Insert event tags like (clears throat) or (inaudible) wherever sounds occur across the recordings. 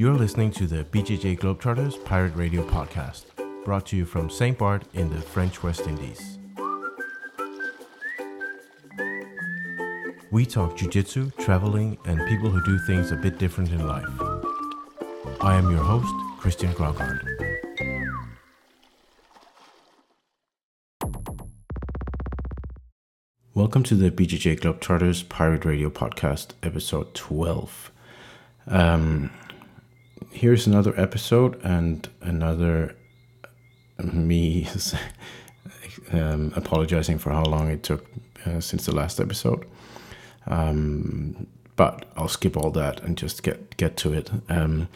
You're listening to the BJJ Globetrotters Pirate Radio podcast, brought to you from St. Bart in the French West Indies. We talk jujitsu, traveling, and people who do things a bit different in life. I am your host, Christian Graugart. Welcome to the BJJ Globetrotters Pirate Radio podcast, episode 12. Um, here's another episode and another me (laughs) um, apologizing for how long it took uh, since the last episode. Um, but I'll skip all that and just get get to it. Um,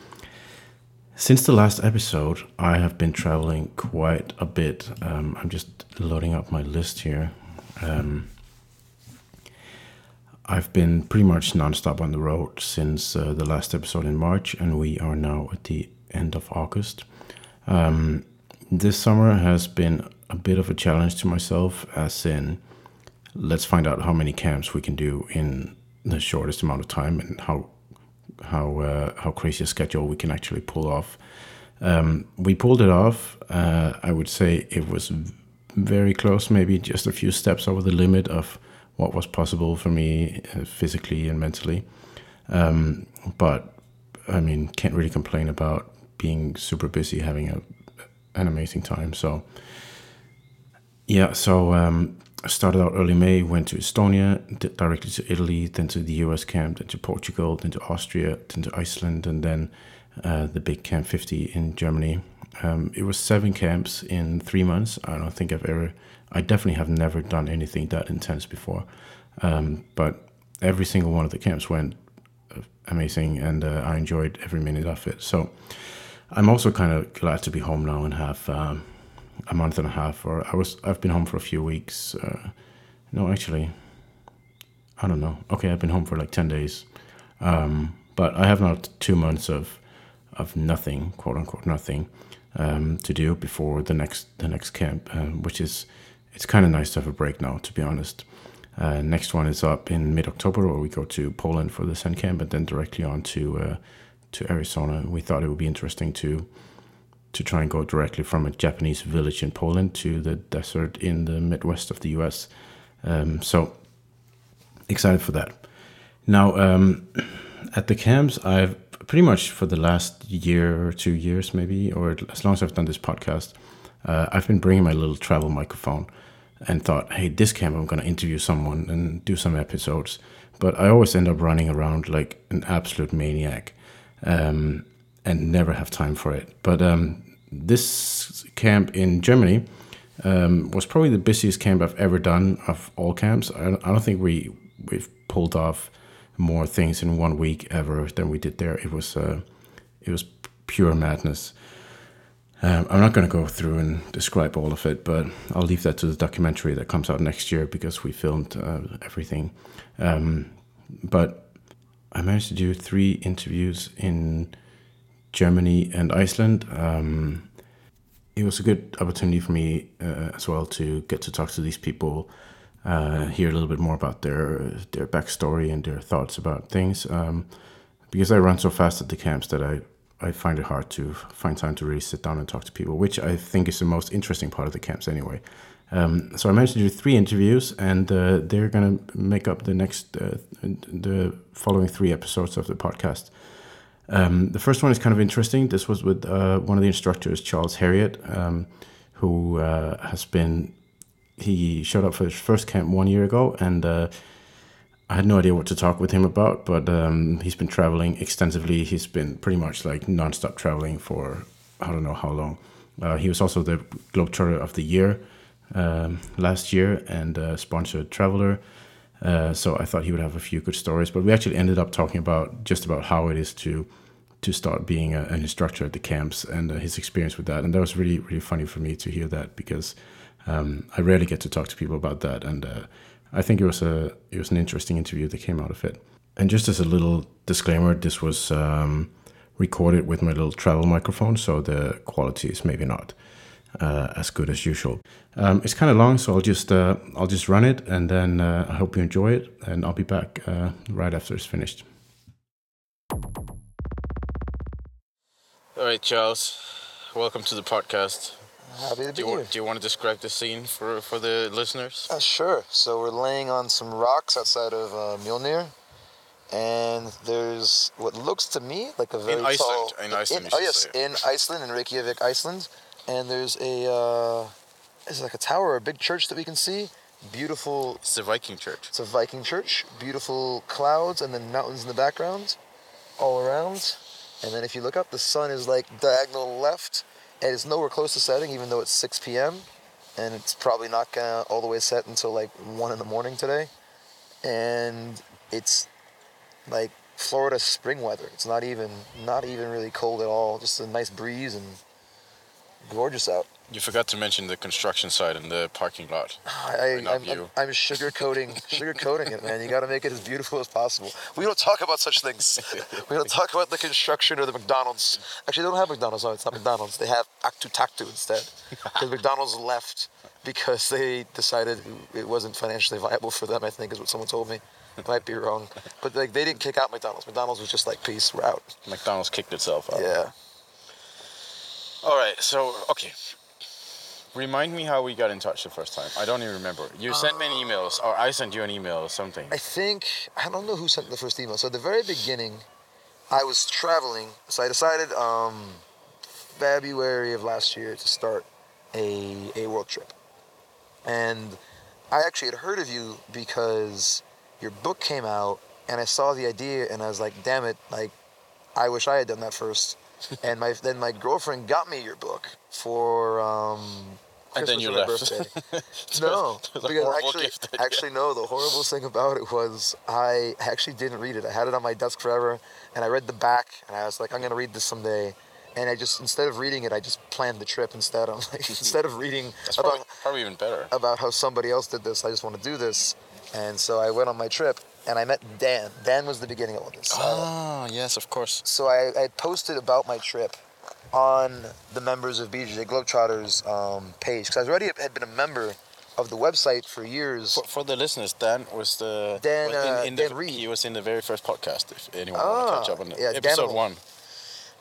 since the last episode, I have been traveling quite a bit. Um, I'm just loading up my list here. Um, I've been pretty much nonstop on the road since uh, the last episode in March, and we are now at the end of August. Um, this summer has been a bit of a challenge to myself, as in, let's find out how many camps we can do in the shortest amount of time and how how uh, how crazy a schedule we can actually pull off. Um, we pulled it off. Uh, I would say it was very close, maybe just a few steps over the limit of what was possible for me uh, physically and mentally. Um, but I mean, can't really complain about being super busy, having a, an amazing time. So, yeah, so um, I started out early May, went to Estonia, directly to Italy, then to the US camp, then to Portugal, then to Austria, then to Iceland, and then uh, the big Camp 50 in Germany. Um, it was seven camps in three months. I don't think I've ever, I definitely have never done anything that intense before. Um, but every single one of the camps went uh, amazing, and uh, I enjoyed every minute of it. So I'm also kind of glad to be home now and have um, a month and a half, or I was, I've been home for a few weeks. Uh, no, actually, I don't know. Okay, I've been home for like 10 days. Um, but I have not two months of of nothing, quote unquote nothing, um, to do before the next the next camp, uh, which is it's kind of nice to have a break now, to be honest. Uh, next one is up in mid October, where we go to Poland for the Sen camp, and then directly on to uh, to Arizona. We thought it would be interesting to to try and go directly from a Japanese village in Poland to the desert in the Midwest of the U.S. Um, so excited for that. Now um, (clears throat) at the camps, I've pretty much for the last year or two years, maybe, or as long as I've done this podcast, uh, I've been bringing my little travel microphone and thought, hey, this camp I'm going to interview someone and do some episodes. But I always end up running around like an absolute maniac um, and never have time for it. But um, this camp in Germany um, was probably the busiest camp I've ever done of all camps. I, I don't think we we've pulled off more things in one week ever than we did there. It was uh, it was pure madness. Um, I'm not going to go through and describe all of it, but I'll leave that to the documentary that comes out next year because we filmed uh, everything. Um, but I managed to do three interviews in Germany and Iceland. Um, it was a good opportunity for me uh, as well to get to talk to these people uh, hear a little bit more about their their backstory and their thoughts about things. Um, because I run so fast at the camps that I I find it hard to find time to really sit down and talk to people, which I think is the most interesting part of the camps anyway. Um, so I managed to do three interviews, and uh, they're going to make up the next uh, the following three episodes of the podcast. Um, the first one is kind of interesting. This was with uh, one of the instructors, Charles Harriet, um, who uh, has been he showed up for his first camp one year ago, and uh, I had no idea what to talk with him about. But um, he's been traveling extensively. He's been pretty much like nonstop traveling for I don't know how long. Uh, he was also the Globetrotter of the Year um, last year and a sponsored traveler. Uh, so I thought he would have a few good stories. But we actually ended up talking about just about how it is to to start being a, an instructor at the camps and uh, his experience with that. And that was really really funny for me to hear that because um, I rarely get to talk to people about that, and uh, I think it was a it was an interesting interview that came out of it. And just as a little disclaimer, this was um, recorded with my little travel microphone, so the quality is maybe not uh, as good as usual. Um, it's kind of long, so I'll just uh, I'll just run it, and then uh, I hope you enjoy it, and I'll be back uh, right after it's finished. All right, Charles. Welcome to the podcast. Happy to Do be you, here. do you want to describe the scene for, for the listeners? Uh, sure. So we're laying on some rocks outside of uh, Mjolnir, and there's what looks to me like a very Iceland. tall. In Iceland, you oh yes, say. in Iceland, in Reykjavik, Iceland, and there's a uh, it's like a tower, a big church that we can see. Beautiful. It's a Viking Church. It's a Viking church. Beautiful clouds and then mountains in the background, all around. And then if you look up, the sun is like diagonal left, and it's nowhere close to setting, even though it's 6 p.m. And it's probably not gonna all the way set until like one in the morning today. And it's like Florida spring weather. It's not even not even really cold at all. Just a nice breeze and gorgeous out. You forgot to mention the construction site and the parking lot. (sighs) I, I, I'm, I'm, you. I'm sugarcoating, (laughs) sugarcoating it, man. You got to make it as beautiful as possible. We don't talk about such things. (laughs) We don't talk about the construction or the McDonald's. Actually, they don't have McDonald's. No, it's not McDonald's. They have Aktu Taktu instead. (laughs) Because McDonald's left because they decided it wasn't financially viable for them. I think is what someone told me. Might be wrong, but like they didn't kick out McDonald's. McDonald's was just like, peace, we're out. McDonald's kicked itself out. Yeah. All right, so, okay. Remind me how we got in touch the first time. I don't even remember. You sent me an email, or I sent you an email or something. I think I don't know who sent the first email. So at the very beginning, I was traveling, so I decided um, February of last year to start a a world trip, and I actually had heard of you because your book came out, and I saw the idea, and I was like, damn it, like I wish I had done that first. (laughs) and my then my girlfriend got me your book for um, And then Christmas you my left. birthday. (laughs) (laughs) No, a because actually, actually no. The horrible thing about it was I actually didn't read it. I had it on my desk forever, and I read the back, and I was like, I'm gonna read this someday. And I just instead of reading it, I just planned the trip instead. I'm like, (laughs) instead of reading That's about probably, probably even better. about how somebody else did this, I just want to do this. And so I went on my trip, and I met Dan. Dan was the beginning of all this. Uh, Ah, yes, of course. so I, I posted about my trip on the members of BJJ Globetrotters um, page because I already had been a member of the website for years. For, for the listeners, Dan was the Dan, was uh, in, in the, Dan Reed. He was in the very first podcast. If anyone want to Ah, catch up on it, yeah, episode Danimal. one.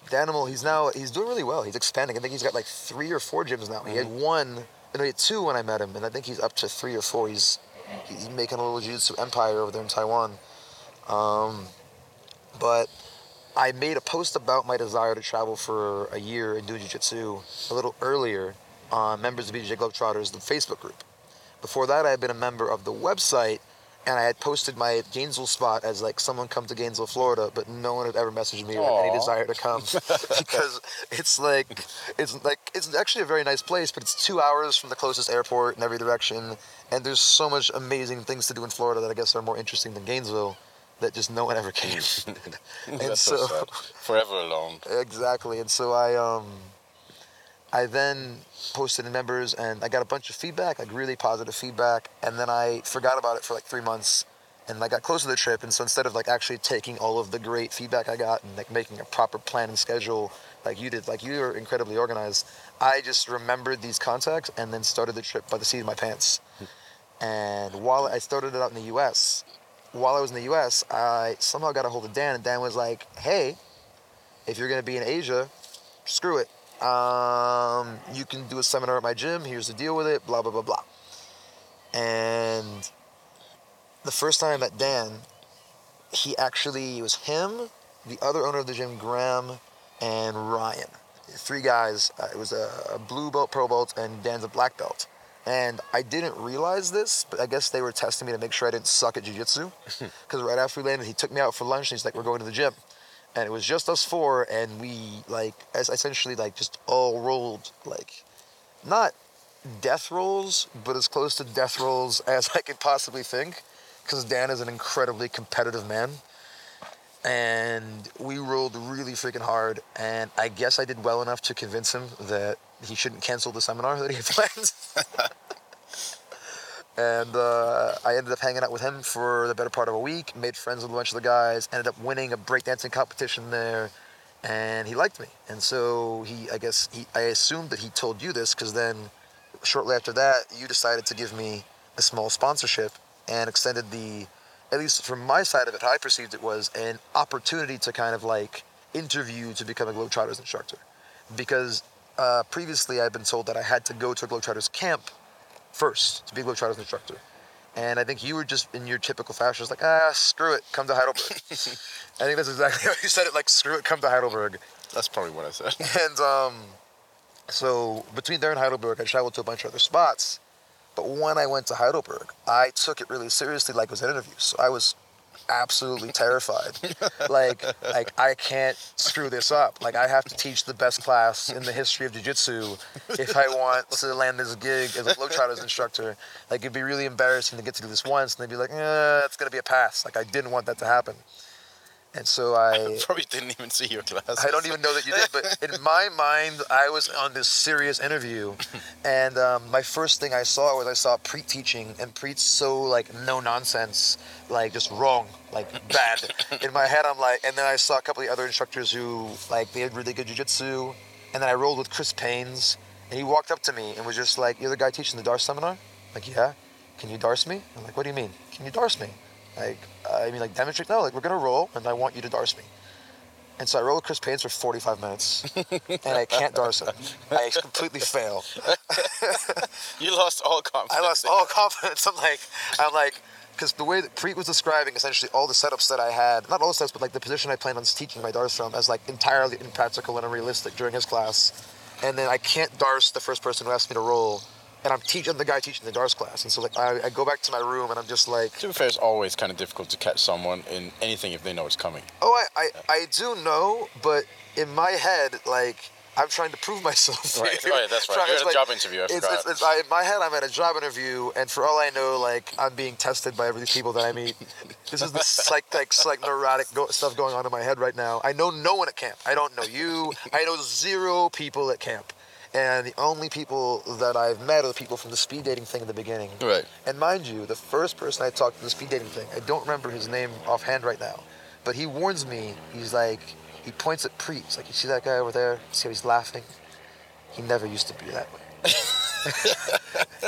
Danimal, he's now he's doing really well. He's expanding. I think he's got like three or four gyms now. He had Mm-hmm. one, no, he had two when I met him, and I think he's up to three or four. He's he's making a little jiu-jitsu empire over there in Taiwan. Um, but I made a post about my desire to travel for a year and do jiu-jitsu a little earlier on members of BJJ Globetrotters, the Facebook group. Before that, I had been a member of the website, and I had posted my Gainesville spot as like someone come to Gainesville, Florida, but no one had ever messaged me with any desire to come (laughs) because it's like it's like it's actually a very nice place, but it's two hours from the closest airport in every direction, and there's so much amazing things to do in Florida that I guess are more interesting than Gainesville. That just no one ever came. (laughs) (laughs) and (laughs) That's so, so. Forever alone. exactly and so i um i then posted in members and i got a bunch of feedback like really positive feedback and then i forgot about it for like three months and i got close to the trip and so instead of like actually taking all of the great feedback i got and like making a proper plan and schedule like you did like you were incredibly organized i just remembered these contacts and then started the trip by the seat of my pants and while i started it out in the us while i was in the us i somehow got a hold of dan and dan was like hey if you're to be in Asia, screw it. Um, you can do a seminar at my gym. Here's the deal with it. Blah blah blah blah. And the first time I met Dan, he actually it was him, the other owner of the gym, Graham, and Ryan. Three guys. Uh, it was a, a blue belt, pro belt, and Dan's a black belt. And I didn't realize this, but I guess they were testing me to make sure I didn't suck at jiu-jitsu. (laughs) Because right after we landed, he took me out for lunch, and he's like, "We're going to the gym." and it was just us four and we like as essentially like just all rolled like not death rolls but as close to death rolls (laughs) as i could possibly think because dan is an incredibly competitive man and we rolled really freaking hard and i guess i did well enough to convince him that he shouldn't cancel the seminar that he had (laughs) planned and uh, I ended up hanging out with him for the better part of a week. Made friends with a bunch of the guys. Ended up winning a breakdancing competition there, and he liked me. And so he, I guess, he, I assumed that he told you this because then, shortly after that, you decided to give me a small sponsorship and extended the, at least from my side of it, how I perceived it was an opportunity to kind of like interview to become a Globetrotters instructor, because uh, previously I'd been told that I had to go to a Globetrotters camp first to be a Globetrotters instructor. And I think you were just in your typical fashion, was like, ah, screw it, come to Heidelberg. (laughs) I think that's exactly (laughs) how you said it, like, screw it, come to Heidelberg. That's probably what I said. (laughs) And um, so between there and Heidelberg, I traveled to a bunch of other spots. But when I went to Heidelberg, I took it really seriously, like it was an interview. So I was absolutely terrified. (laughs) like, like I can't screw this up. Like I have to teach the best class in the history of jiu-jitsu if I want to land this gig as a Globetrotters instructor. Like it'd be really embarrassing to get to do this once, and they'd be like, "Eh, it's gonna be a pass." Like I didn't want that to happen. And so I (laughs) probably didn't even see your class. I don't even know that you did, but in (laughs) my mind, I was on this serious interview, (laughs) and um, my first thing I saw was I saw Preet teaching, and Preet's so like no nonsense, like just wrong, like bad. in my head, I'm like, and then I saw a couple of the other instructors who like they had really good jujitsu, and then I rolled with Chris Paynes, and he walked up to me and was just like, "You're the guy teaching the Darce seminar?" I'm like, yeah. Can you Darce me? I'm like, what do you mean? Can you Darce me? Like, I mean, like demonstrate. No, like we're gonna roll, and I want you to Darce me. And so I roll with Chris Paynes for 45 minutes, (laughs) and I can't Darce him. I completely fail. (laughs) You lost all confidence. I lost all confidence. I'm like, I'm like, because the way that Preet was describing essentially all the setups that I had, not all the setups, but like the position I planned on teaching my Darce from as like entirely impractical and unrealistic during his class. And then I can't Darce the first person who asked me to roll. And I'm teaching the guy teaching the Darce class. And so like I, I go back to my room and I'm just like, To be fair, it's always kind of difficult to catch someone in anything if they know it's coming. oh, I, I, I do know, but in my head, like, I'm trying to prove (laughs) myself. Right, right, that's right. Trying- You're at a job interview, I it's, it's, it's, I, in my head, I'm at a job interview, and for all I know, like I'm being tested by every these people that I meet. this is the psych, like, psych neurotic go- stuff going on in my head right now. I know no one at camp. I don't know you. I know zero people at camp, and the only people that I've met are the people from the speed dating thing in the beginning. Right. And mind you, the first person I talked to the speed dating thing, I don't remember his name offhand right now, but he warns me. He's like, he points at Preet. He's like, you see that guy over there? See how he's laughing? He never used to be that way.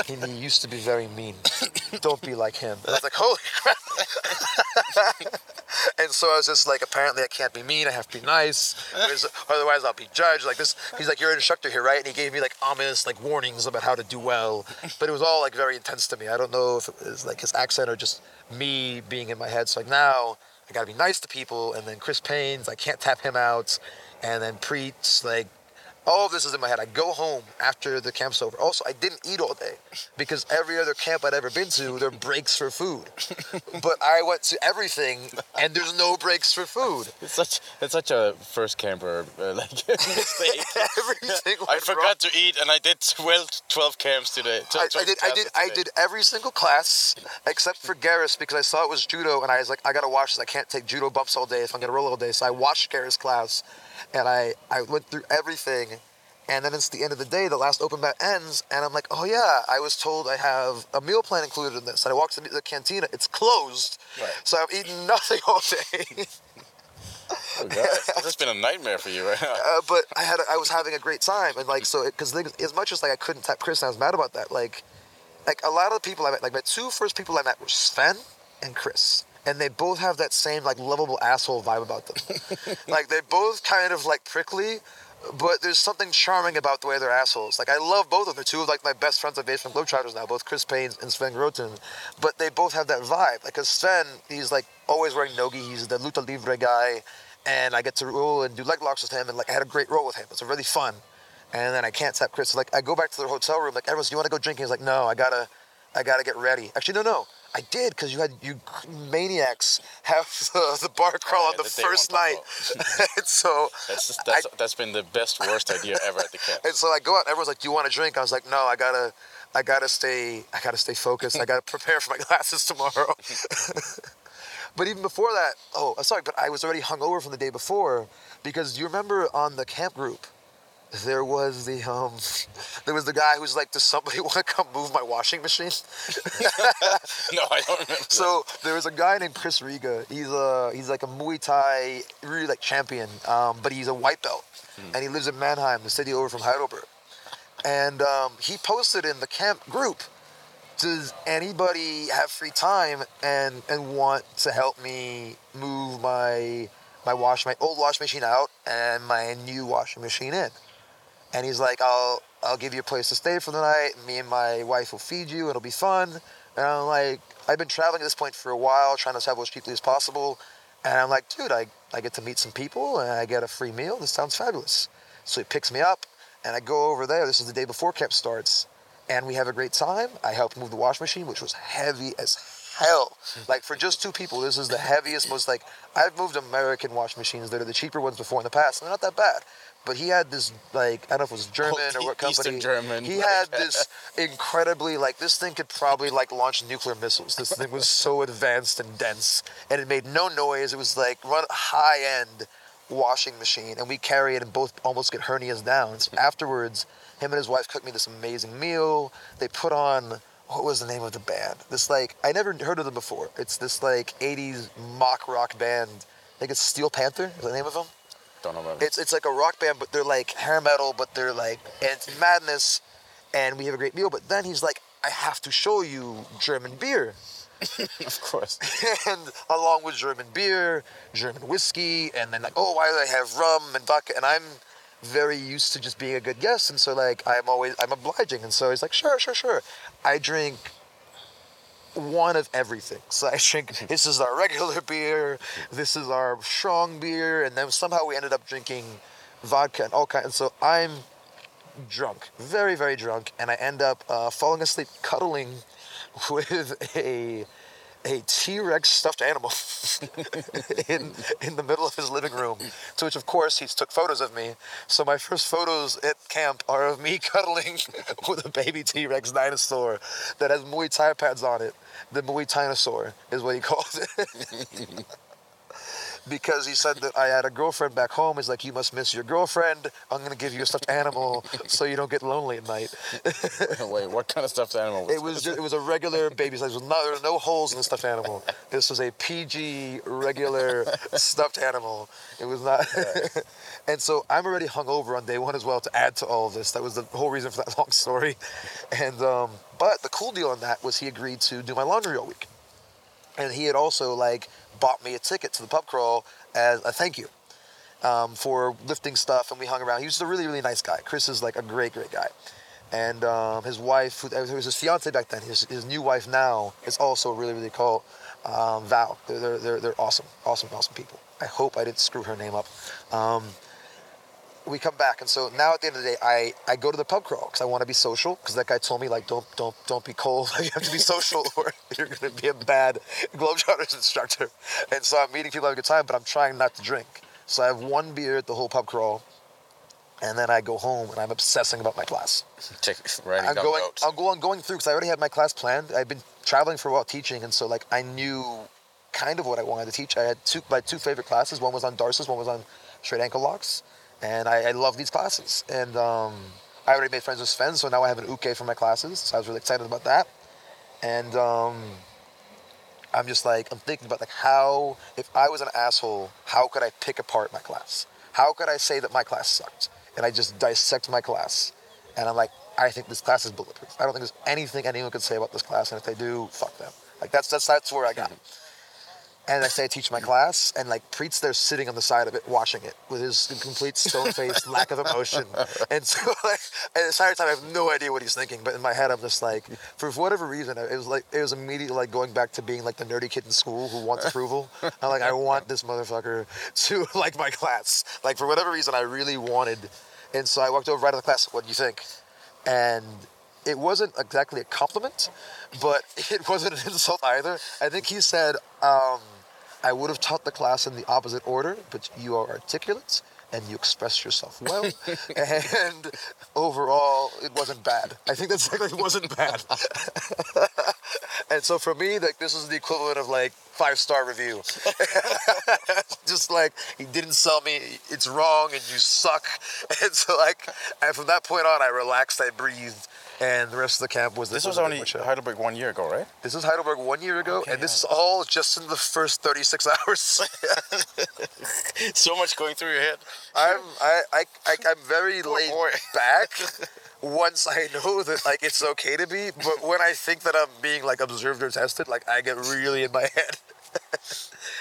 And (laughs) he used to be very mean. Don't be like him. And I was like, holy crap. (laughs) and so I was just like, apparently I can't be mean. I have to be nice. Otherwise I'll be judged. Like this, he's like, you're an instructor here, right? And he gave me like ominous like warnings about how to do well. But it was all like very intense to me. I don't know if it was like his accent or just me being in my head. So like now I gotta be nice to people. And then Chris Payne's, I can't tap him out. And then Preet's like, all of this is in my head. I go home after the camp's over. Also, I didn't eat all day because every other camp I'd ever been to, there are breaks for food. (laughs) But I went to everything and there's no breaks for food. It's such it's such a first camper uh, (laughs) like mistake. Everything I forgot wrong. to eat and I did 12, 12 camps today. I, I did, I did, I did every single class except for Garris because I saw it was judo and I was like, I gotta watch this. I can't take judo bumps all day if I'm gonna roll all day. So I watched Garris class, and I I went through everything, and then it's the end of the day. The last open mat ends, and I'm like, oh yeah, I was told I have a meal plan included in this. And I walked to the cantina, it's closed, Right. so I've eaten (laughs) nothing all day. Oh, God. (laughs) this has been a nightmare for you right now. uh, but I had I was having a great time and like so because as much as like I couldn't tap Chris and I was mad about that like like a lot of the people I met like my two first people I met were Sven and Chris and they both have that same like lovable asshole vibe about them (laughs) like they both kind of like prickly but there's something charming about the way they're assholes. Like I love both of them. They're two of like my best friends I've made from Globetrotters now, both Chris Payne and Sven Groten. But they both have that vibe. Like 'cause Sven, he's like always wearing nogi. He's the luta libre guy, and I get to roll and do leg locks with him, and like I had a great roll with him. It's really fun. And then I can't tap Chris. So, like I go back to the hotel room. Like everyone's, you want to go drinking? He's like, no, I gotta, I gotta get ready. Actually, no, no. I did because you had you maniacs have (laughs) the, the bar crawl on yeah, the the first night, (laughs) (laughs) and so That's, just, that's, that's been the best, worst idea ever at the camp. and so I go out. and Everyone's like, "Do you want a drink?" I was like, "No, I gotta, I gotta stay, I gotta stay focused. I gotta prepare for my classes tomorrow." but even before that, oh, sorry, but I was already hungover from the day before because you remember on the camp group, there was the um, (laughs) there was the guy who's like, "Does somebody (laughs) want to come move my washing machine?" (laughs) No, I don't remember. that. So there was a guy named Chris Riga. He's a he's like a Muay Thai really like champion, um, but he's a white belt, and he lives in Mannheim, the city over from Heidelberg. And um, he posted in the camp group, "Does anybody have free time and and want to help me move my my wash my old washing machine out and my new washing machine in. And he's like, I'll I'll give you a place to stay for the night. Me and my wife will feed you. It'll be fun. And I'm like, I've been traveling at this point for a while, trying to travel as cheaply as possible. And I'm like, dude, I, I get to meet some people and I get a free meal. This sounds fabulous. So he picks me up and I go over there. This is the day before camp starts. And we have a great time. I help move the wash machine, which was heavy as hell. (laughs) Like for just two people, this is the heaviest, most like I've moved American wash machines that are the cheaper ones before in the past. And they're not that bad. But he had this like I don't know if it was German Oh, or what company. Eastern. German. He had this incredibly like this thing could probably like launch nuclear missiles. This thing was so advanced and dense, and it made no noise. It was like run high end washing machine, and we carry it and both almost get hernias down. So afterwards, him and his wife cooked me this amazing meal. They put on what was the name of the band? This like I never heard of them before. It's this like '80s mock rock band. I think it's Steel Panther. Is the name of them? Don't know about It's it's like a rock band, but they're like hair metal, but they're like and it's madness, and we have a great meal. But then he's like, I have to show you German beer, (laughs) Of course. (laughs) and along with German beer, German whiskey, and then like, oh, why do they have rum and vodka? And I'm very used to just being a good guest, and so like I'm always I'm obliging, and so he's like, sure, sure, sure. I drink one of everything. So I drink. This is our regular (laughs) beer. This is our strong beer, and then somehow we ended up drinking vodka and all kinds. So I'm drunk, very very drunk, and I end up uh, falling asleep cuddling (laughs) with a a T-Rex stuffed animal (laughs) in in the middle of his living room. To which, of course, he took photos of me. So my first photos at camp are of me (laughs) cuddling (laughs) with a baby T-Rex dinosaur that has Muay Thai pads on it. The Muay Dinosaur is what he calls it. Because he said that I had a girlfriend back home. He's like, you must miss your girlfriend. I'm gonna give you a stuffed animal so you don't get lonely at night. (laughs) Wait, what kind of stuffed animal? It was just, it was a regular baby size. There was no, there were no holes in the stuffed animal. This was a PG regular stuffed animal. It was not. (laughs) and so I'm already hungover on day one as well to add to all of this. That was the whole reason for that long story. And um, but the cool deal on that was he agreed to do my laundry all week, and he had also like bought me a ticket to the pub crawl as a thank you um, for lifting stuff, and we hung around. He was a really, really nice guy. Chris is like a great, great guy. And um, his wife, who was his fiance back then, his, his new wife now, is also really, really cool. Um, Val. They're, they're, they're, they're awesome, awesome, awesome people. I hope I didn't screw her name up. We come back, and so now at the end of the day, I, I go to the pub crawl because I want to be social. Because that guy told me like, don't don't don't be cold. (laughs) you have to be social, (laughs) or you're gonna be a bad Globetrotters instructor. And so I'm meeting people having a good time, but I'm trying not to drink. So I have one beer at the whole pub crawl, and then I go home and I'm obsessing about my class. Writing I'm going, notes. I'm going, going through because I already had my class planned. I've been traveling for a while teaching, and so like I knew kind of what I wanted to teach. I had two my two favorite classes. One was on Darces, one was on straight ankle locks, and I, I love these classes. And um, I already made friends with Sven, so now I have an uke for my classes. So I was really excited about that. And um, I'm just like I'm thinking about like how if I was an asshole, how could I pick apart my class? How could I say that my class sucked? And I just dissect my class, and I'm like, I think this class is bulletproof. I don't think there's anything anyone could say about this class, and if they do, fuck them. Like that's that's that's where I got. it. And I say I teach my class, and like Preet's there sitting on the side of it, watching it with his complete stone face, (laughs) lack of emotion. And so, like, and the entire time, I have no idea what he's thinking. But in my head, I'm just like, for whatever reason, it was like it was immediately like going back to being like the nerdy kid in school who wants approval. I'm like, I want this motherfucker to (laughs) like my class. Like for whatever reason, I really wanted. And so I walked over right to the class. What do you think? And it wasn't exactly a compliment, but (laughs) it wasn't an insult either. I think he said, um, I would have taught the class in the opposite order, but you are articulate and you express yourself well. (laughs) and overall, it wasn't bad. I think that's like, it wasn't bad. (laughs) and so for me, like this is the equivalent of like five star review. (laughs) Just like he didn't sell me, it's wrong, and you suck. And so like, and from that point on, I relaxed, I breathed, and the rest of the camp was This was only. Heidelberg one year ago, right? This is Heidelberg one year ago, and this is all just in the first 36 (laughs) hours. (laughs) so much going through your head. I'm I, I, I I'm very (laughs) laid boy. back once I know that like it's okay to be, but when I think that I'm being like observed or tested, like I get really in my head.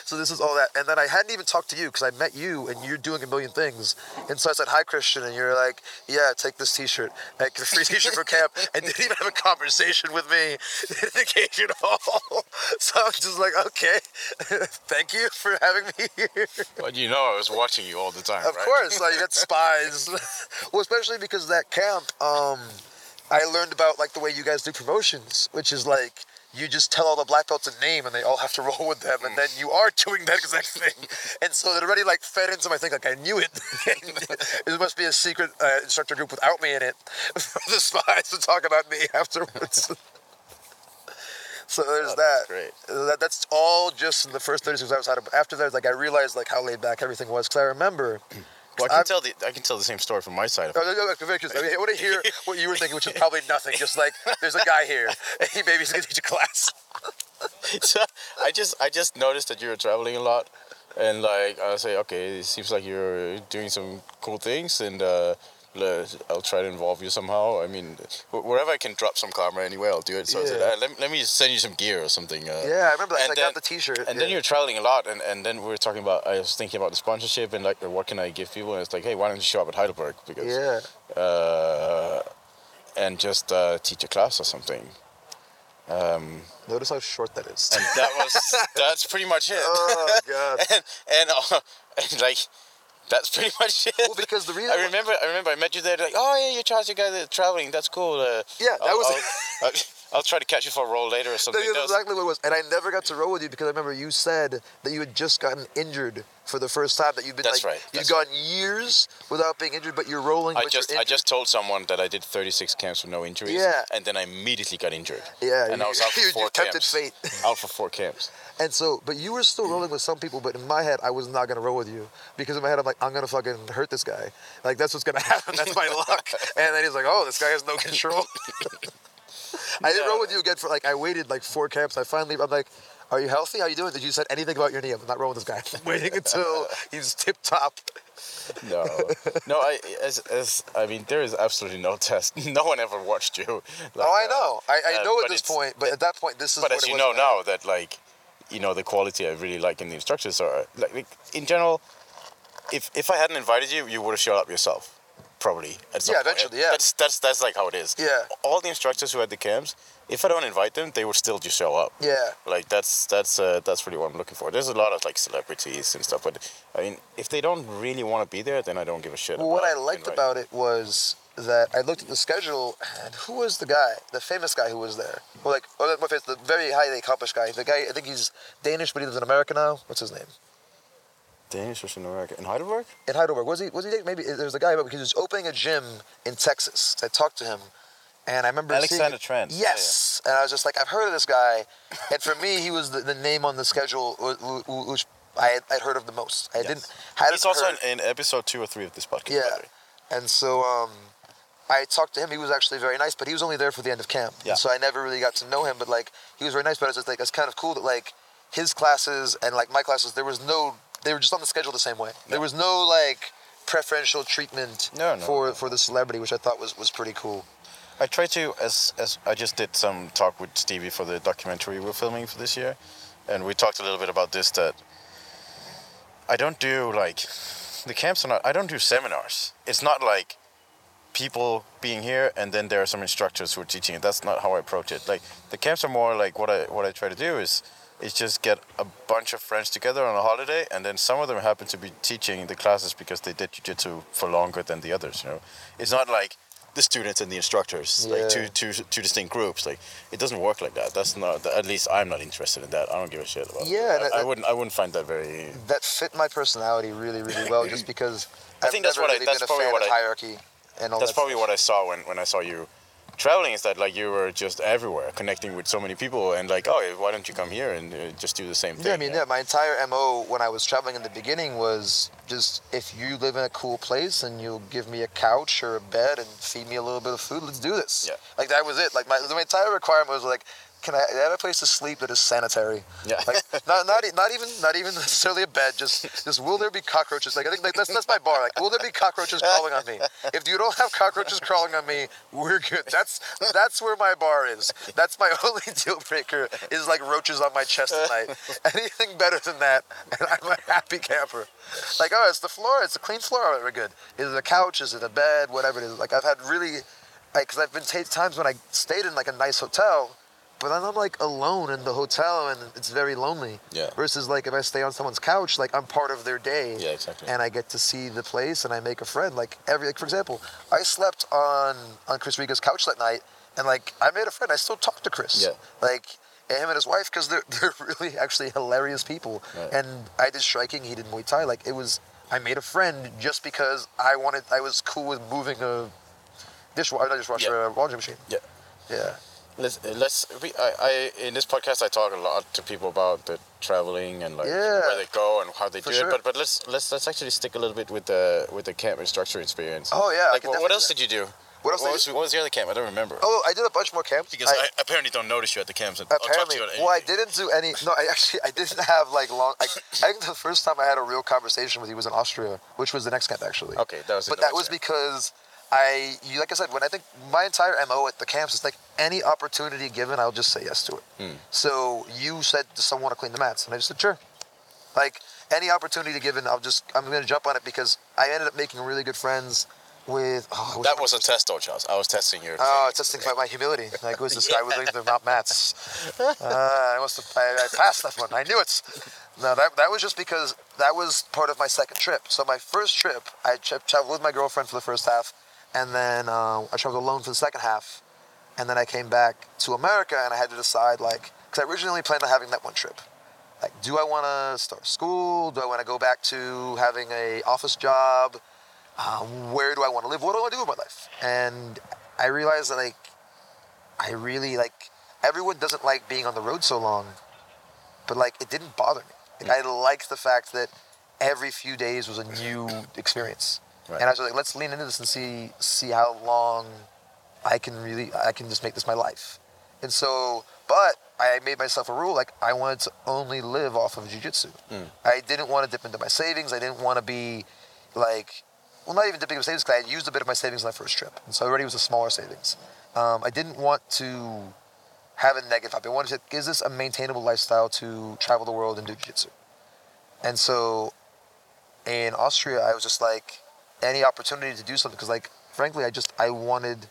So this is all that, and then I hadn't even talked to you because I met you and you're doing a million things, and so I said hi Christian, and you're like, yeah, take this T-shirt, like the free T-shirt for camp, and didn't even have a conversation with me, (laughs) didn't engage at all. (laughs) So I'm just like, okay, (laughs) thank you for having me here. But you know, I was watching you all the time. Of right? course, like you got spies. well, especially because that camp, um, I learned about like the way you guys do promotions, which is like you just tell all the black belts a name and they all have to (laughs) roll with them, and then you are doing that exact thing. And so it already like fed into my thing. Like I knew it. (laughs) it must be a secret uh, instructor group without me in it (laughs) for the spies to talk about me afterwards. So there's Oh, that. that's great. That, that's all just in the first 36 hours. Out of, after that, like I realized like how laid back everything was. Cause I remember (clears throat) Well, I can I'm- tell the I can tell the same story from my side. Of Oh, no, no, no, very curious. I, mean, I want to hear (laughs) what you were thinking, which is probably nothing. Just like there's a guy here, and he maybe he's gonna teach a class. (laughs) So, I just I just noticed that you were traveling a lot, and like I say, okay, it seems like you're doing some cool things, and uh, I'll try to involve you somehow. I mean, wherever I can drop some karma anyway, I'll do it. So I said, Yeah. uh, let, let me send you some gear or something. Uh, Yeah, I remember that. I then- got the T-shirt. And yeah. then you're traveling a lot, and, and then we were talking about. I was thinking about the sponsorship and like, what can I give people? And it's like, hey, why don't you show up at Heidelberg because yeah. uh, and just uh, teach a class or something. Um, Notice how short that is. and that was (laughs) that's pretty much it. oh god. (laughs) and and, uh, (laughs) and like that's pretty (laughs) much it. Well, because the reason I remember, I remember, I met you there. Like, oh yeah, you're Charles, guys are traveling. That's cool. Uh, Yeah, that I'll, was- I'll, (laughs) I'll, try to catch you for a roll later or something. That's That exactly what it was. And I never got to roll with you because I remember you said that you had just gotten injured for the first time. That you've been That's like right, you've gone years without being injured, but you're rolling. I just I just told someone that I did 36 camps with no injuries. Yeah. And then I immediately got injured. Yeah, And I was out for you- (laughs) you four tempted camps. fate. (laughs) out for four camps. And so, but you were still rolling with some people, but in my head, I was not gonna roll with you because in my head, I'm like, I'm gonna fucking hurt this guy. Like that's what's gonna (laughs) happen. That's my luck. And then he's like, oh, this guy has no control. I didn't roll with you again for like I waited like four camps. I finally, I'm like, are you healthy? How you doing? Did you said anything about your knee? I'm not rolling with this guy. I'm (laughs) waiting until he's tip top. No, no. I as as I mean, there is absolutely no test. (laughs) No one ever watched you. Like, Oh, I uh, know. I, I uh, know at this point, but at that point, this is. but as you know now that like you know the quality I really like in the instructors are like, like in general if if I hadn't invited you you would have showed up yourself probably at some Yeah, eventually, yeah. that's that's that's like how it is Yeah. all the instructors who had the camps if I don't invite them they would still just show up Yeah. like that's that's uh, that's really what I'm looking for there's a lot of like celebrities and stuff but I mean if they don't really want to be there then I don't give a shit Well, what I liked inviting about it was that I looked at the schedule, and who was the guy, the famous guy who was there? Well, like, oh, my face, the very highly accomplished guy. The guy, I think he's Danish, but he lives in America now. What's his name? Danish was in America in Heidelberg In Heidelberg. Was he? Was he? Maybe there's a guy because he was opening a gym in Texas. I talked to him, and I remember Alexander seeing, Trent. Yeah, Yes, and I was just like, I've heard of this guy, and for me, he was the, the name on the schedule wh- wh- which I had, I'd heard of the most. I Yes. didn't. Hadn't he's also in, in episode two or three of this podcast Yeah. And so um, I talked to him. He was actually very nice, but he was only there for the end of camp. Yeah. So I never really got to know him. But like he was very nice. But I was just like, it's kind of cool that like his classes and like my classes, there was no, they were just on the schedule the same way. There was no like preferential treatment No, no. for for the celebrity, which I thought was was pretty cool. I try to as as I just did some talk with Stevie for the documentary we're filming for this year, and we talked a little bit about this that I don't do like the camps are not I don't do seminars. It's not like people being here and then there are some instructors who are teaching it. That's not how I approach it. Like the camps are more like what I what I try to do is is just get a bunch of friends together on a holiday and then some of them happen to be teaching the classes because they did jiu-jitsu for longer than the others, you know. It's not like the students and the instructors, like two, Yeah. two, two distinct groups. Like it doesn't work like that. That's not. At least I'm not interested in that. I don't give a shit about. Yeah, and I, I that- wouldn't. I wouldn't find that very. That fit my personality really really well, just (clears throat) because I I've think that's what I- really that's been a probably what I- hierarchy and all That's that probably stuff. what I saw when when I saw you traveling. Is that like you were just everywhere, connecting with so many people, and like, oh, why don't you come here and uh, just do the same thing? Yeah, I mean, know? yeah, my entire MO when I was traveling in the beginning was just if you live in a cool place and you'll give me a couch or a bed and feed me a little bit of food, let's do this. Yeah. Like that was it. Like my, my entire requirement was like, can I have a place to sleep that is sanitary? Yeah. Like not not, not even not even necessarily a bed. Just just will there be cockroaches? Like I think like, that's that's my bar. Like will there be cockroaches crawling on me? If you don't have cockroaches crawling on me, we're good. That's that's where my bar is. That's my (laughs) only deal breaker is like roaches on my chest at night. (laughs) Anything better than that, and I'm a happy camper. Like oh, it's the floor. It's a clean floor. We're good. Is it a couch? Is it a bed? Whatever it is. Like I've had really like because I've been t- times when I stayed in like a nice hotel, but then I'm like alone in the hotel and it's very lonely. Yeah. Versus like if I stay on someone's couch, like I'm part of their day. Yeah, exactly. And I get to see the place and I make a friend. Like every like for example, I slept on on Chris Riga's couch that night and like I made a friend. I still talk to Chris. Yeah. Like him and his wife because they're (laughs) they're really actually hilarious people. Right. And I did striking. He did Muay Thai. Like it was. I made a friend just because I wanted. I was cool with moving a dishwasher, not dishwasher, Yeah. a laundry machine. Yeah. Yeah. Let's uh, let's. We, I, I in this podcast I talk a lot to people about the traveling and like Yeah. where they go and how they For do sure. it. But but let's let's let's actually stick a little bit with the with the camp instructor experience. Oh, yeah, Like what, what else did you do? What else I was, what was the other camp? I don't remember. Oh, I did a bunch more camps. Because I, apparently don't notice you at the camps. And I'll talk to apparently, you at well, I didn't do any. No, I actually I didn't (laughs) have like long. I, I think the first time I had a real conversation with you was in Austria, which was the next camp actually. Okay, that was. But that was yeah. because I, like I said, when I think my entire mo at the camps is like any opportunity given, I'll just say yes to it. Hmm. So you said, does someone want to clean the mats? And I just said, sure. Like any opportunity given, I'll just I'm gonna jump on it because I ended up making really good friends with. Oh, wish That was a test, though, Charles. I was testing your. Oh, testing my, my humility. Like, who's this guy with (laughs) the Mount Mats? (laughs) Uh, I must have, I, I passed that one. I knew it. No, that, that was just because that was part of my second trip. So my first trip, I tra- traveled with my girlfriend for the first half, and then uh, I traveled alone for the second half, and then I came back to America, and I had to decide, like, because I originally planned on having that one trip. Like, do I want to start school? Do I want to go back to having a office job? um, where do I want to live? What do I want to do with my life? And I realized that like I really like everyone doesn't like being on the road so long, but like it didn't bother me. Like, I liked the fact that every few days was a new experience, Right. and I was like, let's lean into this and see see how long I can really I can just make this my life. And so, but I made myself a rule like I wanted to only live off of jujitsu. I didn't want to dip into my savings. I didn't want to be like, well, not even dipping into my savings because I had used a bit of my savings on that first trip, and so I already was a smaller savings. Um, I didn't want to have a negative habit. I wanted to, is this a maintainable lifestyle to travel the world and do jiu-jitsu? And so in Austria, I was just like, any opportunity to do something, because like, frankly, I just, I wanted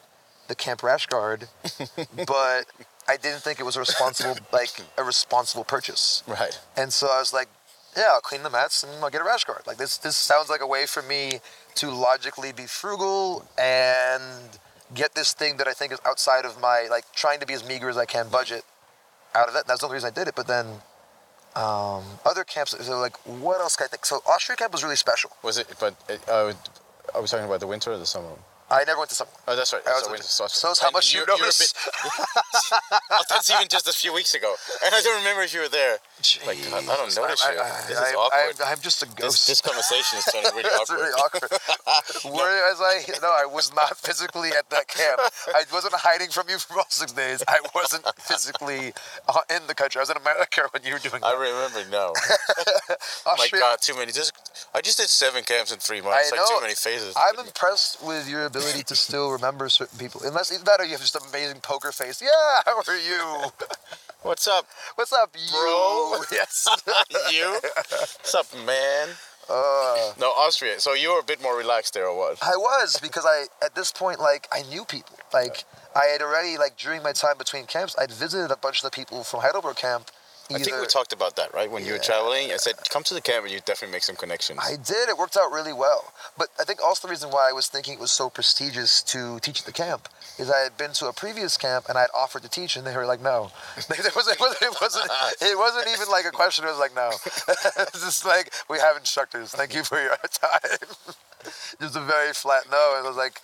the Camp Rash Guard, (laughs) but I didn't think it was a responsible, like, a responsible purchase. Right. And so I was like, yeah, I'll clean the mats and I'll get a rash guard. Like this this sounds like a way for me to logically be frugal and get this thing that I think is outside of my like trying to be as meager as I can budget out of that. That's the only reason I did it. But then um, other camps, so like, what else can I think? So Austria camp was really special. Was it? But uh, I was talking about the winter or the summer. I never went to summer. Oh, that's right. I was So a- so how And much you you're- you're a notice. bit- (laughs) (laughs) oh, that's even just a few weeks ago, and I don't remember if you were there. Like, I, I don't notice I, you. I, this is awkward. I, am just a ghost. this, this conversation is turning really (laughs) awkward. really awkward. Whereas I, no, I was not physically at that camp. I wasn't hiding from you for all six days. I wasn't physically uh, in the country. I was in America when you were doing I that. remember now. My God, too many. Just, I just did seven camps in three months. I like too many phases. I'm impressed with your ability to (laughs) still remember certain people. Unless either that or you have just an amazing poker face. Yeah, (laughs) how are you? (laughs) What's up, What's up, you? Bro. Yes. you? What's up, man? Uh, No, Austria. So you were a bit more relaxed there, or what? I was because I at this point like I knew people. Like I had already like during my time between camps, I'd visited a bunch of the people from Heidelberg camp. I think we talked about that, right? When you were traveling, I said, come to the camp and you definitely make some connections. I did. It worked out really well. But I think also the reason why I was thinking it was so prestigious to teach at the camp is I had been to a previous camp and I'd offered to teach and they were like, no. (laughs) it, wasn't, it, wasn't, it, wasn't, (laughs) it wasn't even like a question. It was like, no. (laughs) it's just like, we have instructors. Thank you for your time. just a very flat no. And I was like,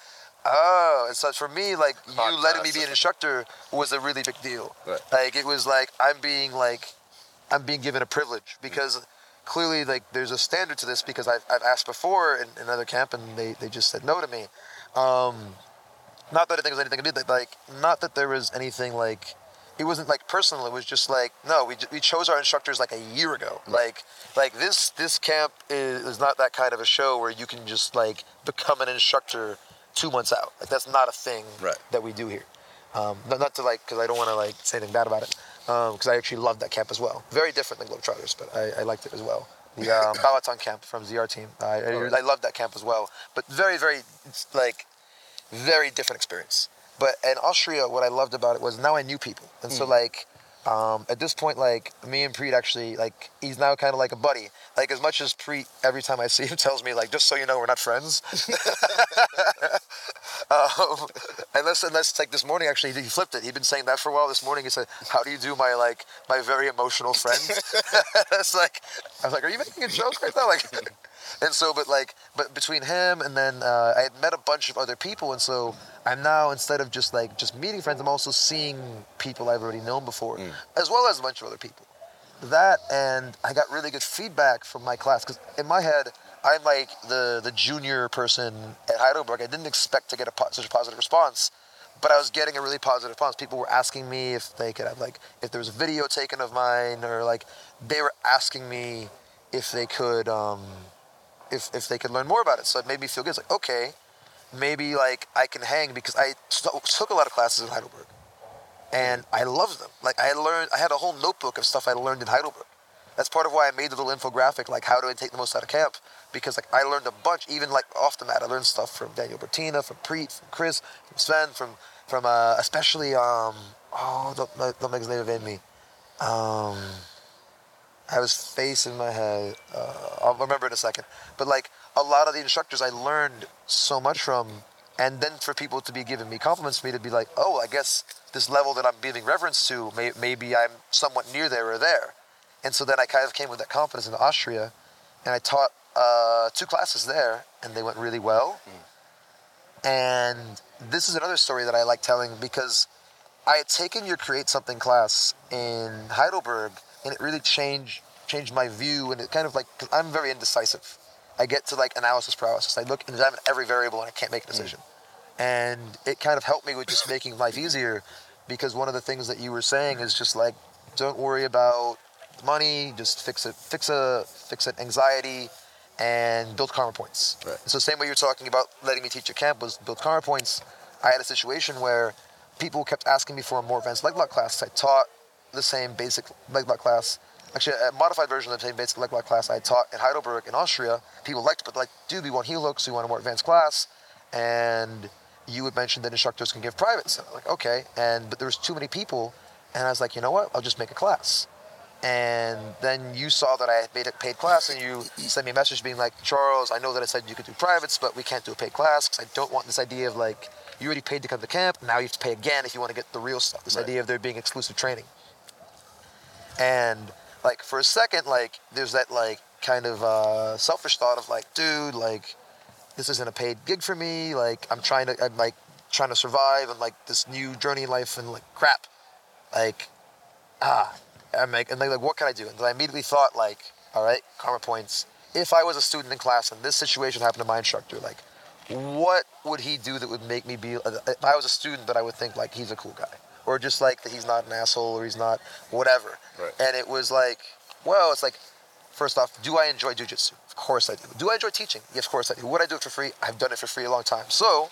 oh. And so for me, like, you letting me be an instructor was a really big deal. Right. Like, it was like, I'm being like, I'm being given a privilege because clearly like there's a standard to this because I've, I've asked before in, another camp and they, they just said no to me. Um, not that I think there's anything to do like not that there was anything like It wasn't like personal. It was just like no, we, we chose our instructors like a year ago. Like like this this camp is, is not that kind of a show where you can just like become an instructor two months out. Like that's not a thing Right. that we do here. Um, not, not to like because I don't want to like say anything bad about it because I actually loved that camp as well. Very different than Globetrotters, but I, I liked it as well. The um, (laughs) Balaton camp from ZR team. I, I, I loved that camp as well. But very very like very different experience. But in Austria, what I loved about it was now I knew people, and so like um, at this point, like me and Priit actually like he's now kind of like a buddy. Like as much as Priit every time I see him (laughs) tells me like just so you know we're not friends. (laughs) um, unless unless like this morning actually he flipped it. He'd been saying that for a while. This morning he said, "How do you do my like my very emotional friend?" (laughs) it's like I was like, "Are you making a joke right now?" Like, and so but like but between him and then uh, I had met a bunch of other people, and so I'm now instead of just like just meeting friends, I'm also seeing people I've already known before, as well as a bunch of other people. That and I got really good feedback from my class because in my head I'm like the the junior person at Heidelberg. I didn't expect to get a po- such a positive response, but I was getting a really positive response. People were asking me if they could have like if there was a video taken of mine or like they were asking me if they could um, if if they could learn more about it. So it made me feel good. It's like okay, maybe like I can hang because I took a lot of classes in Heidelberg, and I loved them. Like I had learned, I had a whole notebook of stuff I learned in Heidelberg. That's part of why I made the little infographic, like how do I take the most out of camp? Because like I learned a bunch, even like off the mat. I learned stuff from Daniel Bertina, from Preet, from Chris, from Sven, from from uh, especially um oh don't, don't make his name evade me. Um, I was facing my head. Uh, I'll remember in a second. But like a lot of the instructors, I learned so much from, and then for people to be giving me compliments, me to be like, oh, I guess this level that I'm giving reverence to, may, maybe I'm somewhat near there or there, and so then I kind of came with that confidence in Austria, and I taught uh, two classes there, and they went really well. And this is another story that I like telling because I had taken your Create Something class in Heidelberg, and it really changed changed my view. And it kind of like i I'm very indecisive. I get to like analysis paralysis. I look and examine every variable, and I can't make a hmm. decision. And it kind of helped me with just making life easier, because one of the things that you were saying is just like, don't worry about money, just fix it, fix a fix it anxiety, and build karma points. Right. So same way you're talking about letting me teach at camp was build karma points. I had a situation where people kept asking me for a more advanced leg lock class. I taught the same basic leg lock class. Actually, a modified version of the same basic leg lock class I taught in Heidelberg in Austria. People liked it, but like, dude, we want heel hooks, we want a more advanced class. And you had mentioned that instructors can give privates. And I'm like, okay. And but there was too many people, and I was like, you know what? I'll just make a class. And then you saw that I had made a paid class, and you sent me a message being like, Charles, I know that I said you could do privates, but we can't do a paid class because I don't want this idea of like you already paid to come to camp. Now you have to pay again if you want to get the real stuff. This Right. idea of there being exclusive training. And like for a second, like there's that like kind of uh, selfish thought of like, dude, like this isn't a paid gig for me. Like I'm trying to, I'm like trying to survive and like this new journey in life and like crap, like ah, I'm like and like, what can I do? And then I immediately thought like, all right, karma points. If I was a student in class and this situation happened to my instructor, like what would he do that would make me be? If I was a student, that I would think like he's a cool guy, or just like that he's not an asshole, or he's not whatever. Right. And it was like, well, it's like, first off, do I enjoy jujitsu? Of course I do. Do I enjoy teaching? Yes, of course I do. Would I do it for free? I've done it for free a long time. So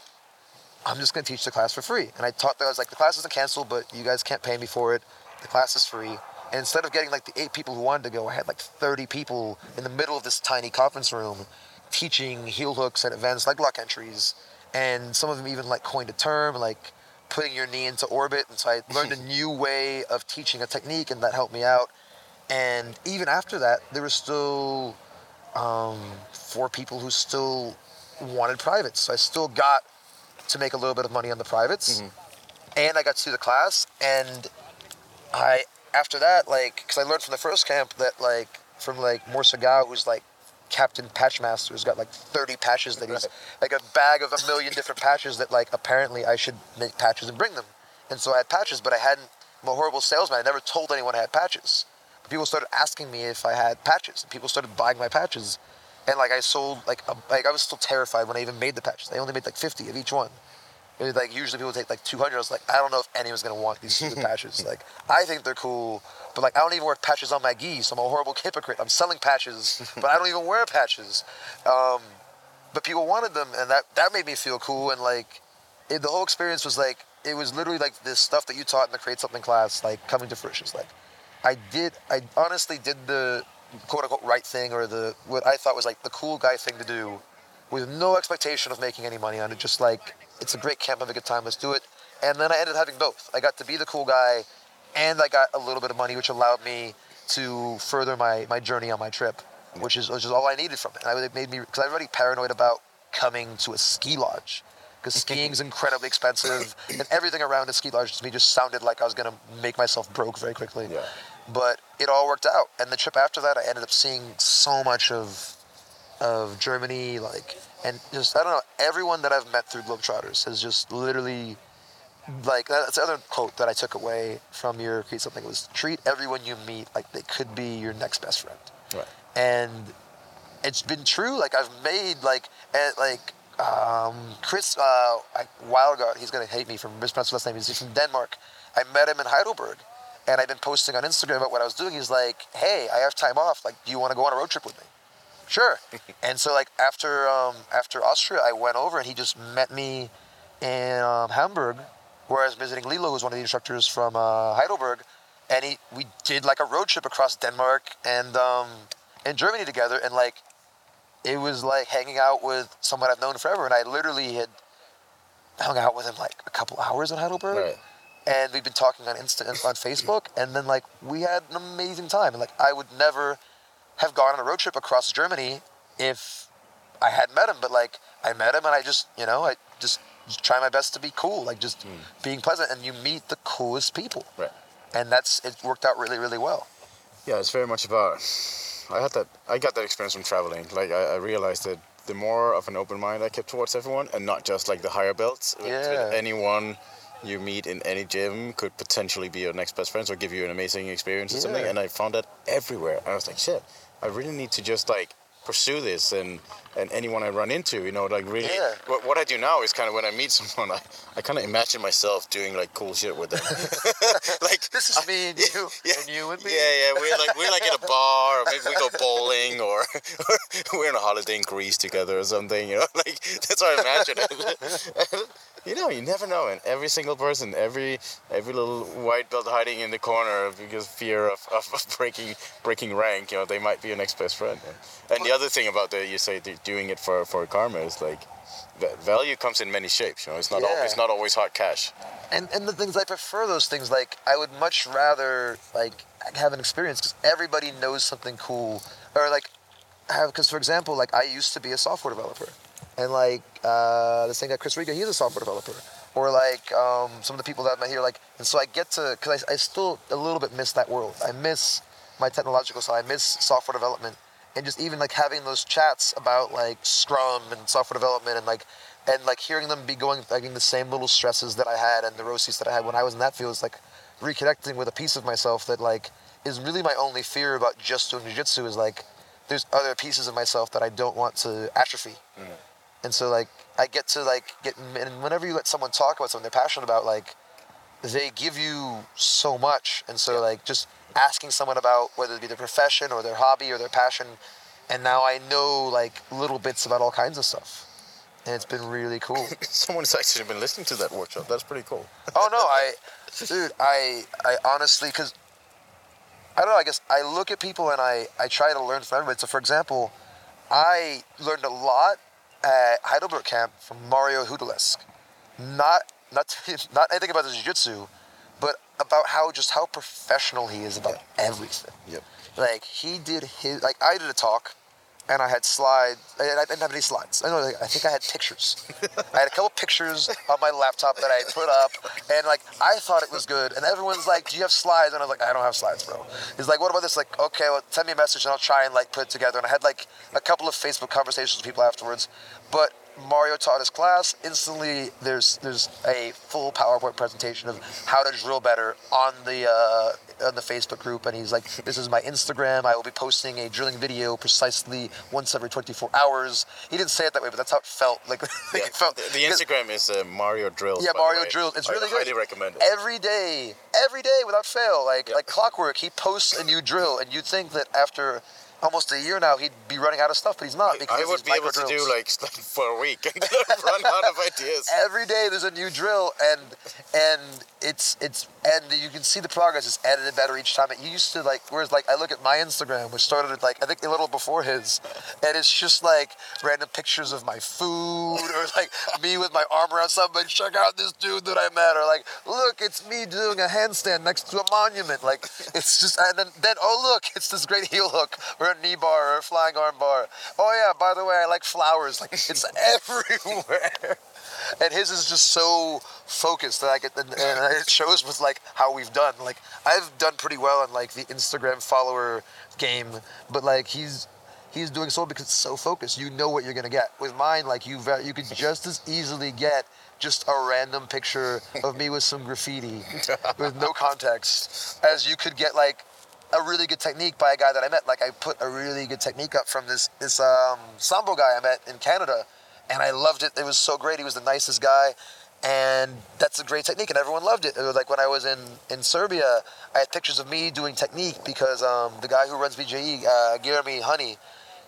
I'm just gonna teach the class for free. And I taught that I was like, the class isn't canceled, but you guys can't pay me for it. The class is free. And instead of getting like the eight people who wanted to go, I had like 30 people in the middle of this tiny conference room teaching heel hooks and events like lock entries. And some of them even like coined a term like putting your knee into orbit. And so I (laughs) learned a new way of teaching a technique, and that helped me out. And even after that, there was still um, four people who still wanted privates. So I still got to make a little bit of money on the privates, and I got to do the class. And I after that, like, because I learned from the first camp that like from like Morsagao, who's like Captain Patchmaster, who's got like 30 patches that he's like a bag of a million different patches that like apparently I should make patches and bring them. And so I had patches, but I hadn't. I'm a horrible salesman. I never told anyone I had patches. People started asking me if I had patches, and people started buying my patches. And like I sold like a, like I was still terrified when I even made the patches. I only made like 50 of each one. It was like usually people take like 200. I was like, I don't know if anyone's gonna want these stupid patches. Like, (laughs) I think they're cool, but like I don't even wear patches on my gis. I'm a horrible hypocrite. I'm selling patches, (laughs) but I don't even wear patches. Um, but people wanted them, and that that made me feel cool. And like, it, the whole experience was like it was literally like this stuff that you taught in the create something class, like coming to fruition. It's like, I did, I honestly did the quote unquote right thing or the what I thought was like the cool guy thing to do, with no expectation of making any money on it. Just like it's a great camp, have a good time, let's do it. And then I ended up having both. I got to be the cool guy, and I got a little bit of money, which allowed me to further my, my journey on my trip, which is which is all I needed from it. And it made me because I was already paranoid about coming to a ski lodge because (laughs) skiing's incredibly expensive and everything around a ski lodge to me just sounded like I was gonna make myself broke very quickly. Yeah. But it all worked out, and the trip after that, I ended up seeing so much of of Germany, like, and just I don't know. Everyone that I've met through Globetrotters has just literally, like, that's the other quote that I took away from your create something was treat everyone you meet like they could be your next best friend, Right. and it's been true. Like I've made like and like um, Chris uh, Wildgard. He's gonna hate me for mispronouncing his last name. He's from Denmark. I met him in Heidelberg, and I've been posting on Instagram about what I was doing. He's like, "Hey, I have time off. Like, do you want to go on a road trip with me?" Sure. (laughs) and so like after um, after Austria, I went over and he just met me in um, Hamburg, where I was visiting Lilo, who's one of the instructors from uh, Heidelberg, and he we did like a road trip across Denmark and um, and Germany together, and like it was like hanging out with someone I've known forever, and I literally had hung out with him like a couple hours in Heidelberg, Right. and we've been talking on Insta on (clears throat) Facebook, and then like we had an amazing time, and like I would never have gone on a road trip across Germany if I hadn't met him, but like I met him, and I just you know I just try my best to be cool, like just hmm. being pleasant, and you meet the coolest people, Right. and that's it worked out really really well. Yeah, it's very much about. I had that. I got that experience from traveling. Like I, I realized that the more of an open mind I kept towards everyone, and not just like the higher belts. Yeah. anyone you meet in any gym could potentially be your next best friends or give you an amazing experience or something. And I found that everywhere. I was like, shit, I really need to just like pursue this and and anyone I run into, you know, like really. Yeah. What, what I do now is kind of when I meet (laughs) someone, I, I kind of imagine myself doing like cool shit with them. (laughs) like This is me and you, (laughs) yeah, and you and me. Yeah, yeah. We're like we're like at a bar, or maybe we go bowling, or, we're on a holiday in Greece together or something. You know, like that's how I imagine it. you know, you never know, and every single person, every every little white belt hiding in the corner because fear of, of, of breaking breaking rank, you know, they might be your next best friend. And the other thing about the you say they're doing it for for karma is like. va- Value comes in many shapes, you know. It's not al- Yeah. it's not always hot cash. and and the things I prefer those things. Like I would much rather like have an experience because everybody knows something cool, or like have because for example, like I used to be a software developer, and like uh, this thing guy Chris Riga, he's a software developer, or like um, some of the people that I met here, like, and so I get to because I, I still a little bit miss that world. I miss my technological side. I miss software development and just even like having those chats about like Scrum and software development and like and like hearing them be going like in the same little stresses that I had and the neuroses that I had when I was in that field is like reconnecting with a piece of myself that like is really my only fear about just doing jiu-jitsu is like there's other pieces of myself that I don't want to atrophy. Mm-hmm. And so like I get to like get and whenever you let someone talk about something they're passionate about like they give you so much. And so like just asking someone about whether it be their profession or their hobby or their passion and now i know like little bits about all kinds of stuff and it's been really cool (laughs) Someone's actually been listening to that workshop. That's pretty cool. oh no i dude i i honestly because i don't know i guess i look at people and i i try to learn from everybody so for example i learned a lot at heidelberg camp from mario hudalesk not not not anything about the jiu-jitsu but about how just how professional he is about everything Yep. like he did his like I did a talk and I had slides and I didn't have any slides. I know like, I think I had pictures. (laughs) I had a couple pictures on my laptop that I put up and like I thought it was good and everyone's like, Do you have slides? And I was like, I don't have slides, bro. He's like, What about this? Like, okay, well send me a message and I'll try and like put it together. And I had like a couple of Facebook conversations with people afterwards. But Mario taught his class. Instantly, there's there's a full PowerPoint presentation of how to drill better on the uh, on the Facebook group, and he's like, "This is my Instagram. I will be posting a drilling video precisely once every 24 hours." He didn't say it that way, but that's how it felt. Like, (laughs) Yeah, it felt. the, the Instagram is uh, Mario Drills. Yeah, Mario. Drills. It's I really good. highly recommend it. Every day, every day without fail, like Yeah. like clockwork. He posts a new drill, and you'd think that after almost a year now, he'd be running out of stuff, but he's not. because I would be able to do like stuff (laughs) for a week and then (laughs) run out of ideas. (laughs) every day there's a new drill and and it's it's and you can see the progress it's edited better each time it used to like whereas like i look at my instagram which started like i think a little before his and it's just like random pictures of my food or like me with my arm around somebody check out this dude that i met or like look it's me doing a handstand next to a monument like it's just and then then oh look it's this great heel hook or a knee bar or a flying arm bar oh yeah by the way i like flowers like it's (laughs) everywhere and his is just so focused that I get, and, and it shows with like how we've done. Like I've done pretty well in like the Instagram follower game, but like he's he's doing so because it's so focused. You know what you're gonna get. With mine, like you you could just as easily get just a random picture of me with some graffiti (laughs) with no context as you could get like a really good technique by a guy that I met. Like I put a really good technique up from this this um, sambo guy I met in Canada, and I loved it. It was so great. He was the nicest guy, and that's a great technique, and everyone loved it. It was like when I was in in Serbia, I had pictures of me doing technique because um, the guy who runs BJE, uh, Jeremy Honey,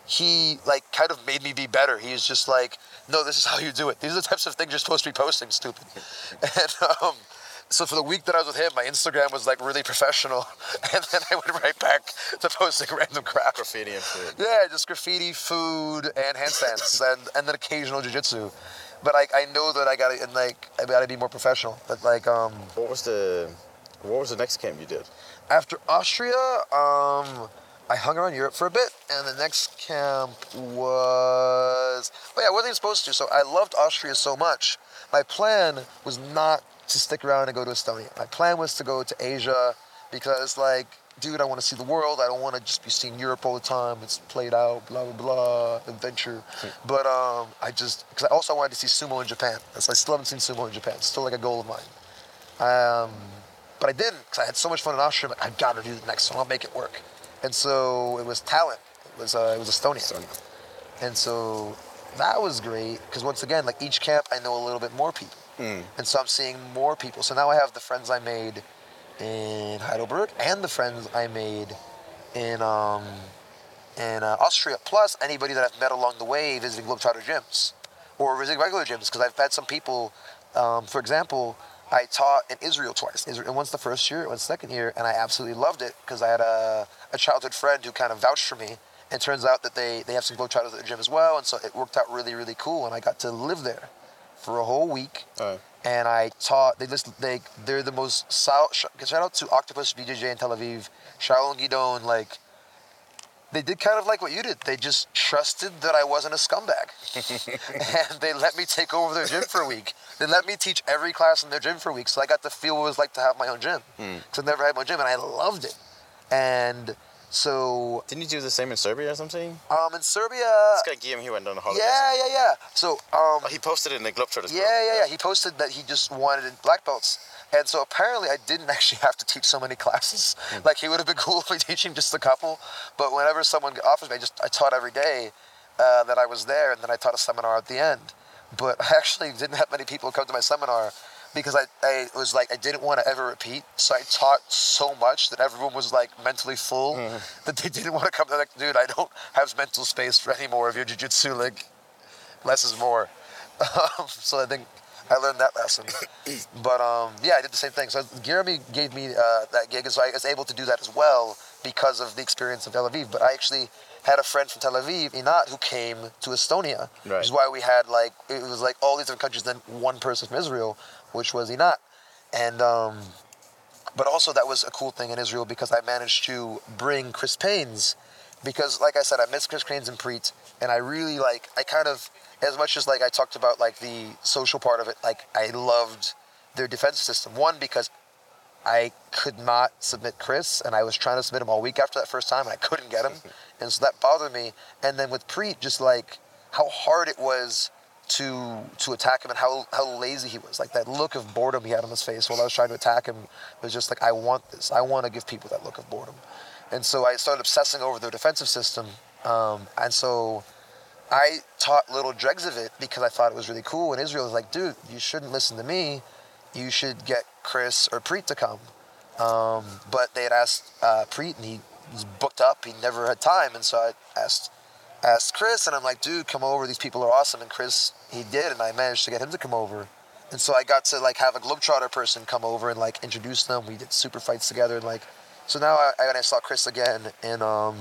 he like kind of made me be better. He was just like, no, this is how you do it. These are the types of things you're supposed to be posting, stupid. (laughs) And um, so for the week that I was with him, my Instagram was like really professional, (laughs) and then I went right back to posting random crap. Graffiti and food. Yeah, just graffiti, food, and handstands, (laughs) and and then occasional jujitsu. But like I know that I gotta and like I gotta be more professional. But like um What was the what was the next camp you did? after Austria, um, I hung around Europe for a bit, and the next camp was. Oh yeah, I wasn't even supposed to. So I loved Austria so much. My plan was not to stick around and go to Estonia. My plan was to go to Asia because, like, dude, I want to see the world. I don't want to just be seeing Europe all the time. It's played out, blah blah blah, adventure. But um, I just because I also wanted to see sumo in Japan. That's I still haven't seen sumo in Japan. It's still like a goal of mine. Um, but I didn't because I had so much fun in Austria. Like, I gotta do the next one. I'll make it work. And so it was Tallinn. It was uh, it was Estonia. Estonia. And so that was great because once again, like each camp, I know a little bit more people, and so I'm seeing more people. So now I have the friends I made in Heidelberg and the friends I made in um, in uh, Austria, plus anybody that I've met along the way visiting Globetrotter gyms or visiting regular gyms because I've had some people. Um, for example, I taught in Israel twice. Israel, once the first year, once the second year, and I absolutely loved it because I had a, a childhood friend who kind of vouched for me. And turns out that they, they have some Globetrotters at the gym as well, and so it worked out really, really cool. And I got to live there for a whole week. Oh. And I taught. They just they they're the most shout shout out to Octopus BJJ in Tel Aviv, Sharon Guidon. Like they did kind of like what you did. They just trusted that I wasn't a scumbag, (laughs) and they let me take over their gym for a week. They let me teach every class in their gym for a week, so I got to feel what it was like to have my own gym. Hmm. Because I never had my own gym, and I loved it. And so Didn't you do the same in Serbia or something? um, in Serbia, This guy Guillaume, he went on a holiday. yeah, yeah, yeah. So um, Oh, he posted it in the Globetrotters group. Yeah, yeah, yeah. He posted that he just wanted black belts. And so apparently I didn't (laughs) actually have to teach so many classes. Like he would have been (laughs) cool if we teaching just a couple. But whenever someone offers me, I just I taught every day uh, that I was there, and then I taught a seminar at the end. But (laughs) I actually didn't have many people come to my seminar because I, I was like I didn't want to ever repeat. So I taught so much that everyone was like mentally full (laughs) that they didn't want to come. They're like, dude, I don't have mental space for any more of your jujitsu. Like less is more. (laughs) Um, so I think I learned that lesson. (coughs) but um, yeah, I did the same thing. So Jeremy gave me uh, that gig, and so I was able to do that as well because of the experience of Tel Aviv. But I actually had a friend from Tel Aviv, Inat, who came to Estonia, Right. which is why we had like it was like all these different countries, then one person from Israel, which was Inat, and. Um, but also that was a cool thing in Israel because I managed to bring Chris Paines because like I said I miss Chris Payne's and Priit and I really like I kind of as much as like I talked about like the social part of it like I loved their defensive system. One because I could not submit Chris and I was trying to submit him all week after that first time and I couldn't get him. (laughs) And so that bothered me. And then with Priit just like how hard it was to to attack him and how how lazy he was. Like that look of boredom he had on his face while I was trying to attack him was just like I want this. I want to give people that look of boredom. And so I started obsessing over their defensive system. Um, and so I taught little dregs of it because I thought it was really cool. And Israel was like, dude, you shouldn't listen to me. You should get Chris or Priit to come. Um, but they had asked uh, Priit, and he was booked up. He never had time, and so I asked asked Chris, and I'm like, dude, come over. These people are awesome. And Chris, he did, and I managed to get him to come over. And so I got to like have a Globetrotter person come over and like introduce them. We did super fights together, and like, so now I, I saw Chris again in um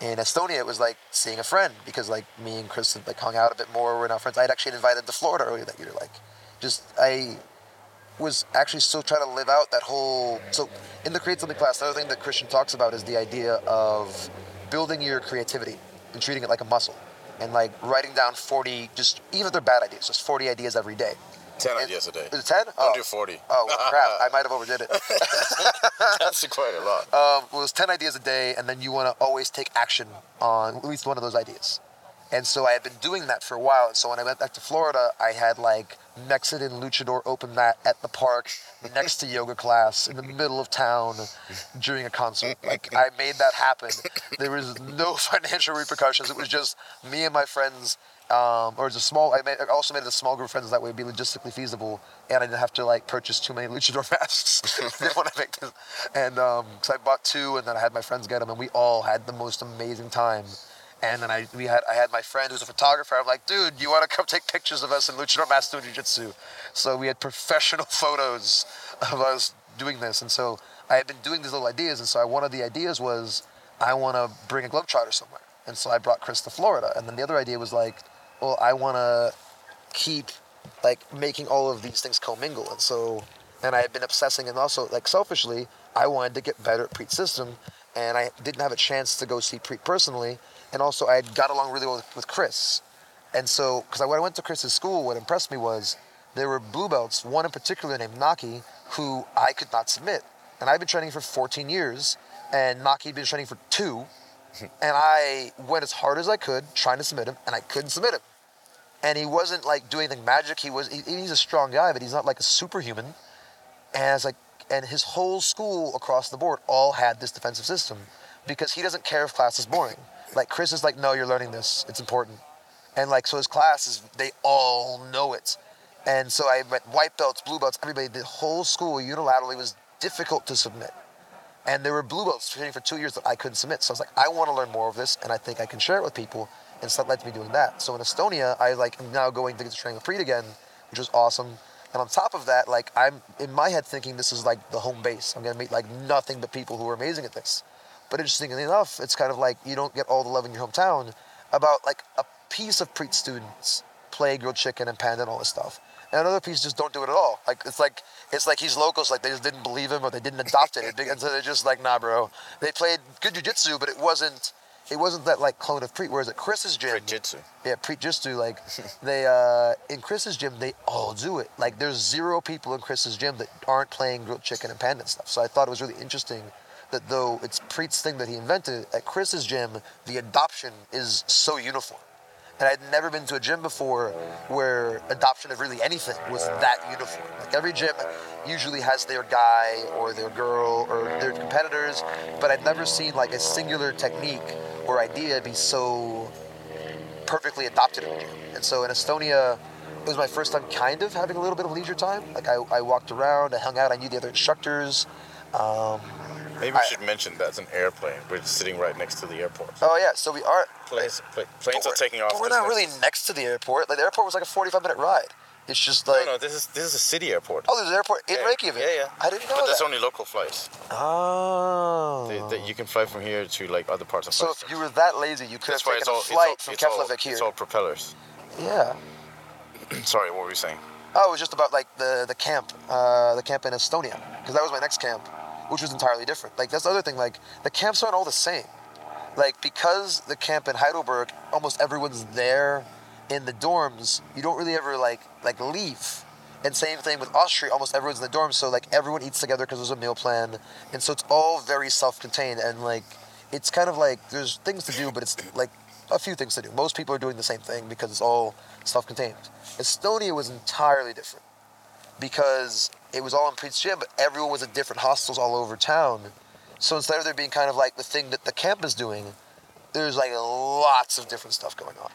in Estonia. It was like seeing a friend because like me and Chris had like hung out a bit more. We're now friends. I'd actually invited to Florida earlier that year. Like, just I was actually still trying to live out that whole. So in the create something class, another thing that Christian talks about is the idea of building your creativity and treating it like a muscle, and like writing down 40, just even if they're bad ideas, just 40 ideas every day. 10 and, ideas a day. Is it 10? Don't oh. do 40. Oh, well, crap. I might have overdid it. (laughs) That's quite a lot. Um, well, it's 10 ideas a day, and then you want to always take action on at least one of those ideas. And so I had been doing that for a while. And so when I went back to Florida, I had like Mexican luchador open mat at the park next to yoga class in the middle of town during a concert. Like I made that happen. There was no (laughs) financial repercussions. It was just me and my friends. Um, or a small. I, made, I also made it a small group of friends that way would be logistically feasible, and I didn't have to like purchase too many (laughs) luchador masks. (laughs) didn't make this. And um, I bought two, and then I had my friends get them, and we all had the most amazing time and then I we had I had my friend who's a photographer. I'm like, dude, you want to come take pictures of us in luchador mask doing jiu-jitsu? So we had professional (laughs) photos of us doing this, and so I had been doing these little ideas, and so one of the ideas was I want to bring a globetrotter somewhere, and so I brought Chris to Florida, and then the other idea was like, well, I want to keep like making all of these things commingle, and so and I had been obsessing, and also like selfishly, I wanted to get better at Priit system, and I didn't have a chance to go see Priit personally and also I had got along really well with, with Chris. And so, because when I went to Chris's school, what impressed me was there were blue belts, one in particular named Naki, who I could not submit. And I've been training for 14 years, and Naki had been training for two. (laughs) and I went as hard as I could trying to submit him, and I couldn't submit him. And he wasn't like doing anything magic. He was he, he's a strong guy, but he's not like a superhuman. And I was like, and his whole school across the board all had this defensive system because he doesn't care if class is boring. Like Chris is like, no, you're learning this. It's important. And like, so his classes, they all know it. And so I went white belts, blue belts, everybody, the whole school unilaterally was difficult to submit. And there were blue belts training for two years that I couldn't submit. So I was like, I want to learn more of this, and I think I can share it with people. And so that led to me doing that. So in Estonia, I like am now going to get to train with Priit again, which was awesome. And on top of that, like I'm in my head thinking this is like the home base. I'm gonna meet like nothing but people who are amazing at this. But interestingly enough, it's kind of like you don't get all the love in your hometown about like a piece of Priit students play grilled chicken and panda and all this stuff. And another piece just don't do it at all. Like it's like it's like he's locals, like they just didn't believe him or they didn't adopt it. And so they're just like, nah, bro. They played good jujitsu, but it wasn't it wasn't that like clone of Priit. Whereas at Chris's gym, Jitsu. yeah, Priit Jitsu, like (laughs) they uh in Chris's gym they all do it. Like there's zero people in Chris's gym that aren't playing grilled chicken and panda and stuff. So I thought it was really interesting that though it's Priit's thing that he invented, at Chris's gym, the adoption is so uniform. And I'd never been to a gym before where adoption of really anything was that uniform. Like every gym usually has their guy or their girl or their competitors, but I'd never seen like a singular technique or idea be so perfectly adopted in a gym. And so in Estonia, it was my first time kind of having a little bit of leisure time. Like I, I walked around, I hung out, I knew the other instructors. Um, Maybe we should mention that's an airplane. We're sitting right next to the airport. Oh yeah, so we are. Planes, pla- planes are taking off. But we're not really next to the airport. Like the airport was like a forty-five minute ride. It's just like. No, no, this is this is a city airport. Oh, there's an airport in yeah. Reykjavik. Yeah, yeah. I didn't know but that. there's only local flights. Oh. They, they, you can fly from here to like other parts of. So if you were that lazy, you could That's have taken it's a flight it's all, from all, Keflavik here. It's all propellers. Yeah. (clears throat) Sorry, what were you saying? Oh, it was just about like the the camp, uh, the camp in Estonia, because that was my next camp, which was entirely different. Like that's the other thing. Like the camps aren't all the same. Like because the camp in Heidelberg, almost everyone's there in the dorms. You don't really ever like like leave. And same thing with Austria. Almost everyone's in the dorms, so like everyone eats together because there's a meal plan, and so it's all very self-contained and like it's kind of like there's things to do, but it's like a few things to do. Most people are doing the same thing because it's all self-contained. Estonia was entirely different because it was all in Prince Gym, but everyone was at different hostels all over town. So instead of there being kind of like the thing that the camp is doing, there's like lots of different stuff going on.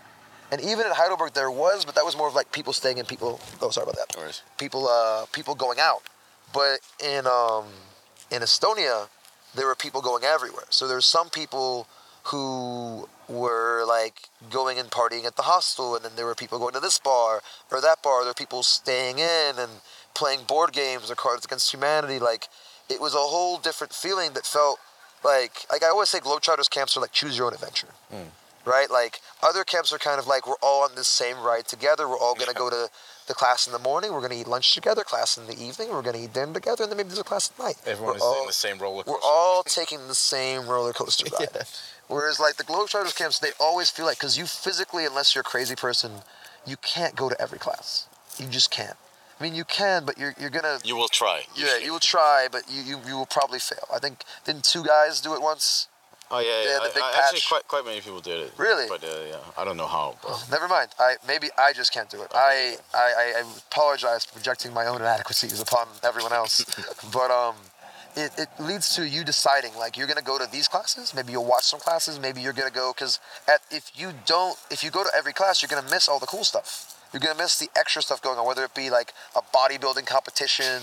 And even at Heidelberg there was, but that was more of like people staying in, people. Oh, sorry about that. People, uh, people going out. But in um, in Estonia, there were people going everywhere. So there's some people who were like going and partying at the hostel, and then there were people going to this bar or that bar. There were people staying in and playing board games or Cards Against Humanity. Like it was a whole different feeling that felt like like I always say, Globetrotters camps are like choose your own adventure. Mm. Right, like other camps are kind of like we're all on this same ride together. We're all gonna go to the class in the morning. We're gonna eat lunch together. Class in the evening. We're gonna eat dinner together, and then maybe there's a class at night. Everyone We're is all- in the same roller we're coaster. all taking the same roller coaster (laughs) ride. Whereas like the Globetrotters camps, they always feel like because you physically, unless you're a crazy person, you can't go to every class. You just can't. I mean, you can, but you're you're gonna. You will try. yeah, you will try, but you, you you will probably fail. I think didn't two guys do it once? Oh yeah, Yeah, yeah. the I- big I- actually, patch. quite quite many people did it. Really? But uh, yeah, I don't know how. But Never mind. I maybe I just can't do it. I, I, I, I apologize for projecting my own inadequacies upon everyone else. (laughs) but um, it, it leads to you deciding like you're gonna go to these classes. Maybe you'll watch some classes. Maybe you're gonna go because at if you don't if you go to every class, you're gonna miss all the cool stuff. You're gonna miss the extra stuff going on, whether it be like a bodybuilding competition,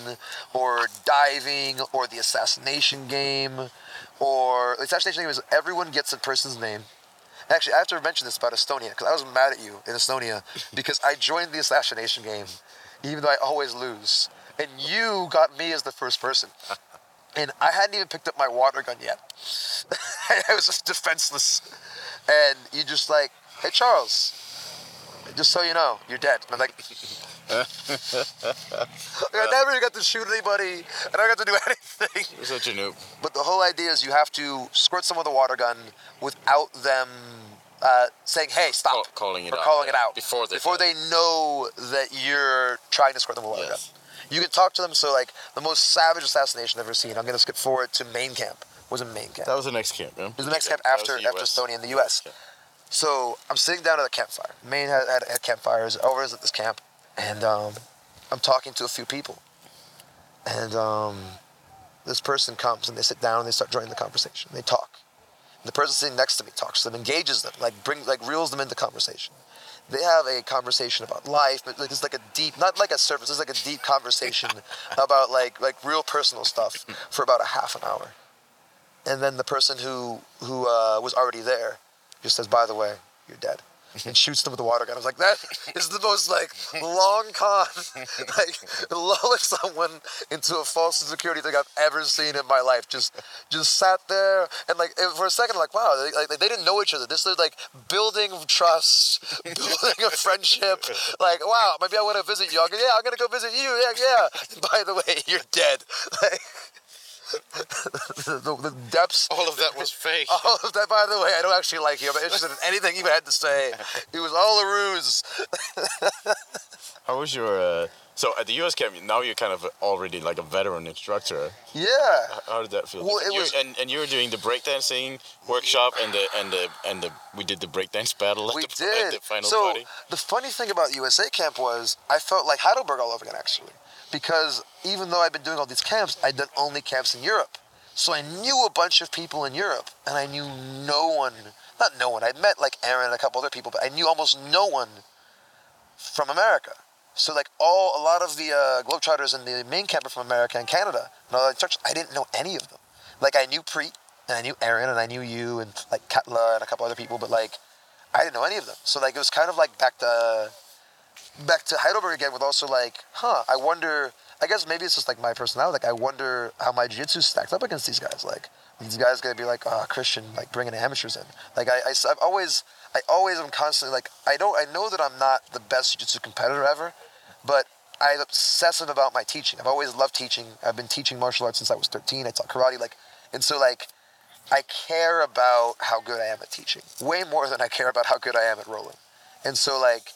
or diving, or the assassination game, or the assassination game is everyone gets a person's name. Actually, I have to mention this about Estonia because I was mad at you in Estonia (laughs) because I joined the assassination game, even though I always lose, and you got me as the first person, (laughs) and I hadn't even picked up my water gun yet. (laughs) I was just defenseless, and you just like, hey Charles, just so you know, you're dead. And I'm (laughs) like, I never got to shoot anybody, and I never got to do (laughs) anything. you're such a noob. But the whole idea is you have to squirt someone with a water gun without them uh, saying, "Hey, stop!" Call- calling it or out, calling it out before they before they know that you're trying to squirt them with a water Yes. gun. You can talk to them. So, like the most savage assassination I've ever seen. I'm gonna skip forward to Maine camp. Was in Maine camp. That was the next camp, yeah. It was the next camp after after. Estonia in the U.S. Yeah. So I'm sitting down at a campfire. Maine had, had, had campfires. Over at this camp, and um, I'm talking to a few people, and um, this person comes and they sit down and they start joining the conversation. They talk. And the person sitting next to me talks to them, engages them, like bring like reels them into conversation. They have a conversation about life, but like it's like a deep, not like a surface. It's like a deep conversation (laughs) about like like real personal stuff for about a half an hour and then the person who who uh, was already there just says, "By the way, you're dead," and shoots them with a water gun. I was like, "That is the most like long con, (laughs) like lulling someone into a false security thing I've ever seen in my life." Just just sat there and like for a second, like, wow, they, like they didn't know each other. This is like building trust, (laughs) building a friendship. Like, wow, maybe I want to visit you. I'm yeah, I'm gonna go visit you. Yeah, yeah. By the way, you're dead. (laughs) Like, (laughs) the, the depths All of that was fake. (laughs) all of that, by the way, I don't actually like you. I'm interested in anything you had to say. (laughs) It was all a ruse. How was your? Uh, so at the US camp, now you're kind of already like a veteran instructor. Yeah. How did that feel? Well, it You- was- and, and you were doing the breakdancing workshop and the and the and the we did the breakdance battle at, We the, did. at the final so party. the funny thing about USA camp was I felt like Heidelberg all over again actually, because even though I've been doing all these camps, I'd done only camps in Europe. So I knew a bunch of people in Europe, and I knew no one. Not no one. I'd met like Aaron and a couple other people, but I knew almost no one from America. So like all a lot of the uh, Globetrotters in the Maine camp are from America and Canada. And all the instructors, I didn't know any of them. Like I knew Priit and I knew Aaron and I knew you and like Katla and a couple other people, but like I didn't know any of them. So like it was kind of like back to back to Heidelberg again with also like, huh, I wonder I guess maybe it's just like my personality. Like I wonder how my jiu-jitsu stacked up against these guys. Like these guys gonna be like, oh, Christian, like bringing amateurs in. Like I, I, have always, I always am constantly like, I don't, I know that I'm not the best jiu-jitsu competitor ever, but I'm obsessive about my teaching. I've always loved teaching. I've been teaching martial arts since I was 13. I taught karate, like, and so like, I care about how good I am at teaching way more than I care about how good I am at rolling. And so like,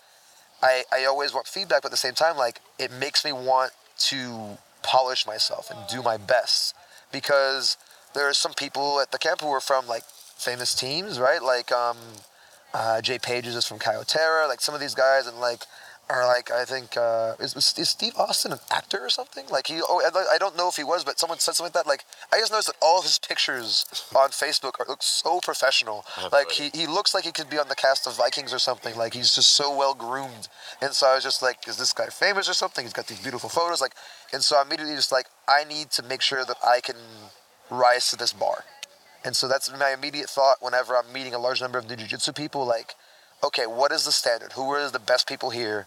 I, I always want feedback, but at the same time, like it makes me want to polish myself and do my best because there are some people at the camp who are from like famous teams, right? Like um, Uh, Jay Pages is from Kyotera. Like some of these guys, and like are like I think uh, is, is Steve Austin an actor or something? Like he, oh, I, I don't know if he was, but someone said something like that. Like I just noticed that all of his pictures on Facebook are, look so professional. Like he, he looks like he could be on the cast of Vikings or something. Like he's just so well groomed. And so I was just like, is this guy famous or something? He's got these beautiful photos. Like, and so I immediately just like I need to make sure that I can rise to this bar. And so that's my immediate thought whenever I'm meeting a large number of new jiu-jitsu people. Like, okay, what is the standard? Who are the best people here?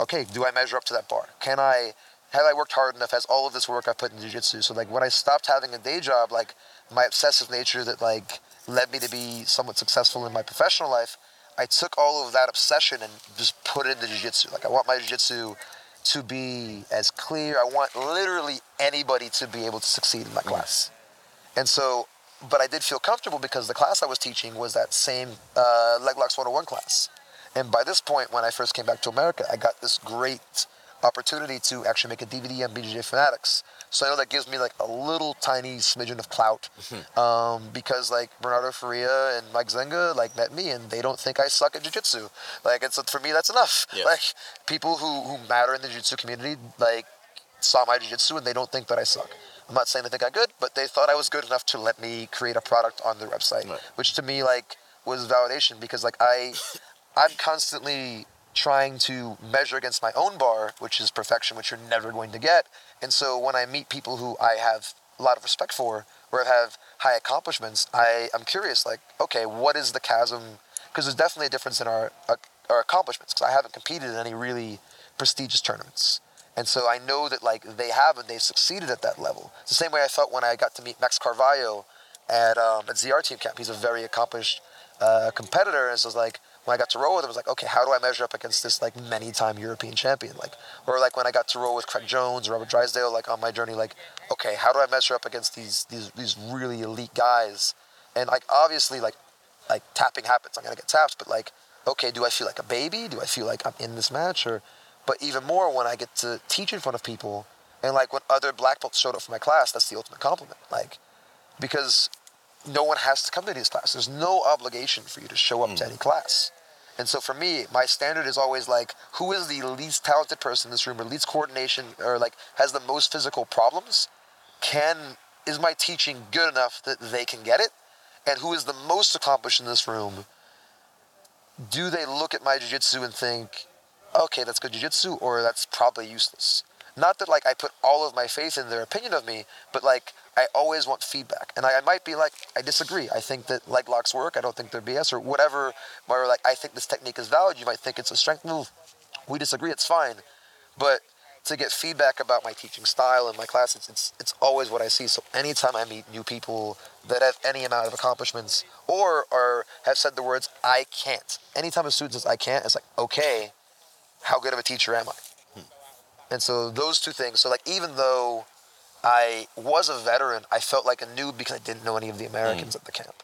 Okay, do I measure up to that bar? Can I, have I worked hard enough? Has all of this work I put in jiu-jitsu? So like when I stopped having a day job, like my obsessive nature that like led me to be somewhat successful in my professional life, I took all of that obsession and just put it into jiu-jitsu. Like I want my jiu-jitsu to be as clear. I want literally anybody to be able to succeed in my class. And so, but I did feel comfortable because the class I was teaching was that same uh, Leg Locks 101 class. And by this point, when I first came back to America, I got this great opportunity to actually make a DVD on BJJ Fanatics. So I know that gives me like a little tiny smidgen of clout Mm-hmm. um, because like Bernardo Faria and Mike Zenga like met me and they don't think I suck at jiu-jitsu. Like it's for me that's enough. Yeah. Like people who, who matter in the jiu-jitsu community like saw my jiu-jitsu and they don't think that I suck. I'm not saying they think I'm good, but they thought I was good enough to let me create a product on their website, Right. which to me like was validation because like I (laughs) I'm constantly trying to measure against my own bar, which is perfection, which you're never going to get. And so when I meet people who I have a lot of respect for or have high accomplishments, I am curious, like, okay, what is the chasm? Because there's definitely a difference in our uh, our accomplishments. Because I haven't competed in any really prestigious tournaments, and so I know that like they have and they've succeeded at that level. It's the same way I felt when I got to meet Max Carvalho at um, at ZR Team Camp. He's a very accomplished uh, competitor, and so like when I got to roll with him, I was like, okay, how do I measure up against this like many-time European champion? Like, or like when I got to roll with Craig Jones or Robert Drysdale, like on my journey, like, okay, how do I measure up against these these these really elite guys? And like obviously, like like tapping happens. I'm gonna get tapped, but like, okay, do I feel like a baby? Do I feel like I'm in this match? Or, but even more when I get to teach in front of people, and like when other black belts showed up for my class, that's the ultimate compliment. Like, because no one has to come to these classes. There's no obligation for you to show up to hmm. any class. And so for me, my standard is always like, who is the least talented person in this room, or least coordination, or like has the most physical problems? Can is my teaching good enough that they can get it? And who is the most accomplished in this room? Do they look at my jiu-jitsu and think, okay, that's good jiu-jitsu, or that's probably useless? Not that like I put all of my faith in their opinion of me, but like I always want feedback. And I, I might be like, I disagree. I think that leg locks work. I don't think they're BS or whatever. Where like I think this technique is valid. You might think it's a strength move. We disagree. It's fine. But to get feedback about my teaching style and my class, it's, it's it's always what I see. So anytime I meet new people that have any amount of accomplishments or or have said the words I can't. Anytime a student says I can't, it's like okay, how good of a teacher am I? And so those two things. So like even though I was a veteran, I felt like a noob because I didn't know any of the Americans at the camp.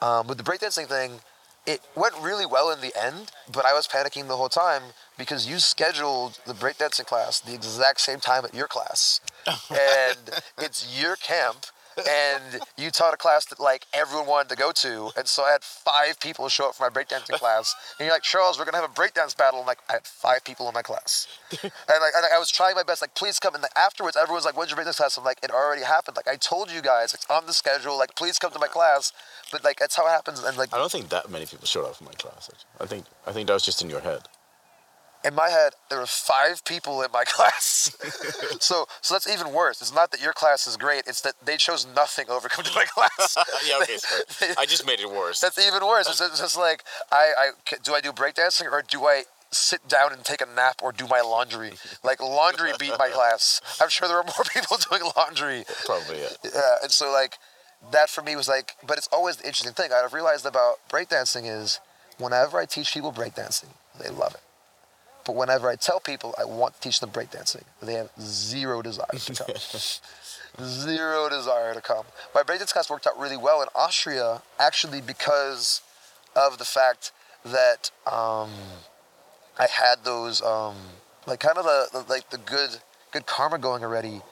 Um, with the breakdancing thing, it went really well in the end, but I was panicking the whole time because you scheduled the breakdancing class the exact same time at your class. (laughs) and it's your camp. And you taught a class that like everyone wanted to go to, and so I had five people show up for my breakdancing (laughs) class. And you're like, Charles, we're gonna have a breakdance battle. And like, I had five people in my class, (laughs) and like, and I was trying my best, like, please come. And like, afterwards, everyone's like, when's your breakdance class? I'm like, it already happened. Like, I told you guys, it's on the schedule. Like, please come to my class. But like, that's how it happens. And like, I don't think that many people showed up for my class. actually. I think I think that was just in your head. In my head, there were five people in my (laughs) class. so, so that's even worse. It's not that your class is great; it's that they chose nothing over come to my (laughs) class. (laughs) yeah, okay, sorry. I just made it worse. That's even worse. It's, just like I, I do I do breakdancing or do I sit down and take a nap or do my laundry? Like laundry beat my class. I'm sure there are more people doing laundry. Probably yeah. Yeah, and so like that for me was like, but it's always the interesting thing I've realized about breakdancing is whenever I teach people breakdancing, they love it. But whenever I tell people I want to teach them breakdancing, they have zero desire to come. (laughs) zero desire to come. My breakdance class worked out really well in Austria, actually because of the fact that um, I had those um, like kind of the, the like the good good karma going already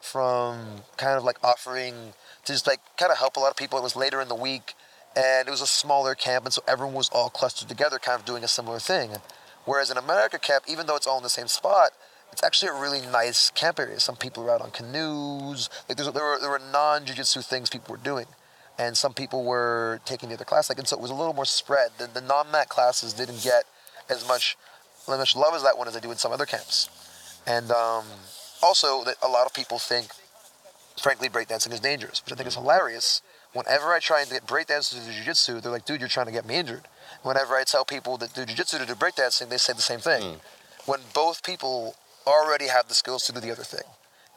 from kind of like offering to just like kind of help a lot of people. It was later in the week, and it was a smaller camp, and so everyone was all clustered together, kind of doing a similar thing. Whereas in America camp, even though it's all in the same spot, it's actually a really nice camp area. Some people were out on canoes. Like there were there were non jiu-jitsu things people were doing, and some people were taking the other class. Like and so it was a little more spread. The, the non-mat classes didn't get as much as much love as that one as they do in some other camps, and um, also that a lot of people think, frankly, breakdancing is dangerous, which I think is hilarious. Whenever I try and get breakdancers to do jiu-jitsu, they're like, dude, you're trying to get me injured. Whenever I tell people that do jiu-jitsu to do breakdancing, they say the same thing. Hmm. When both people already have the skills to do the other thing.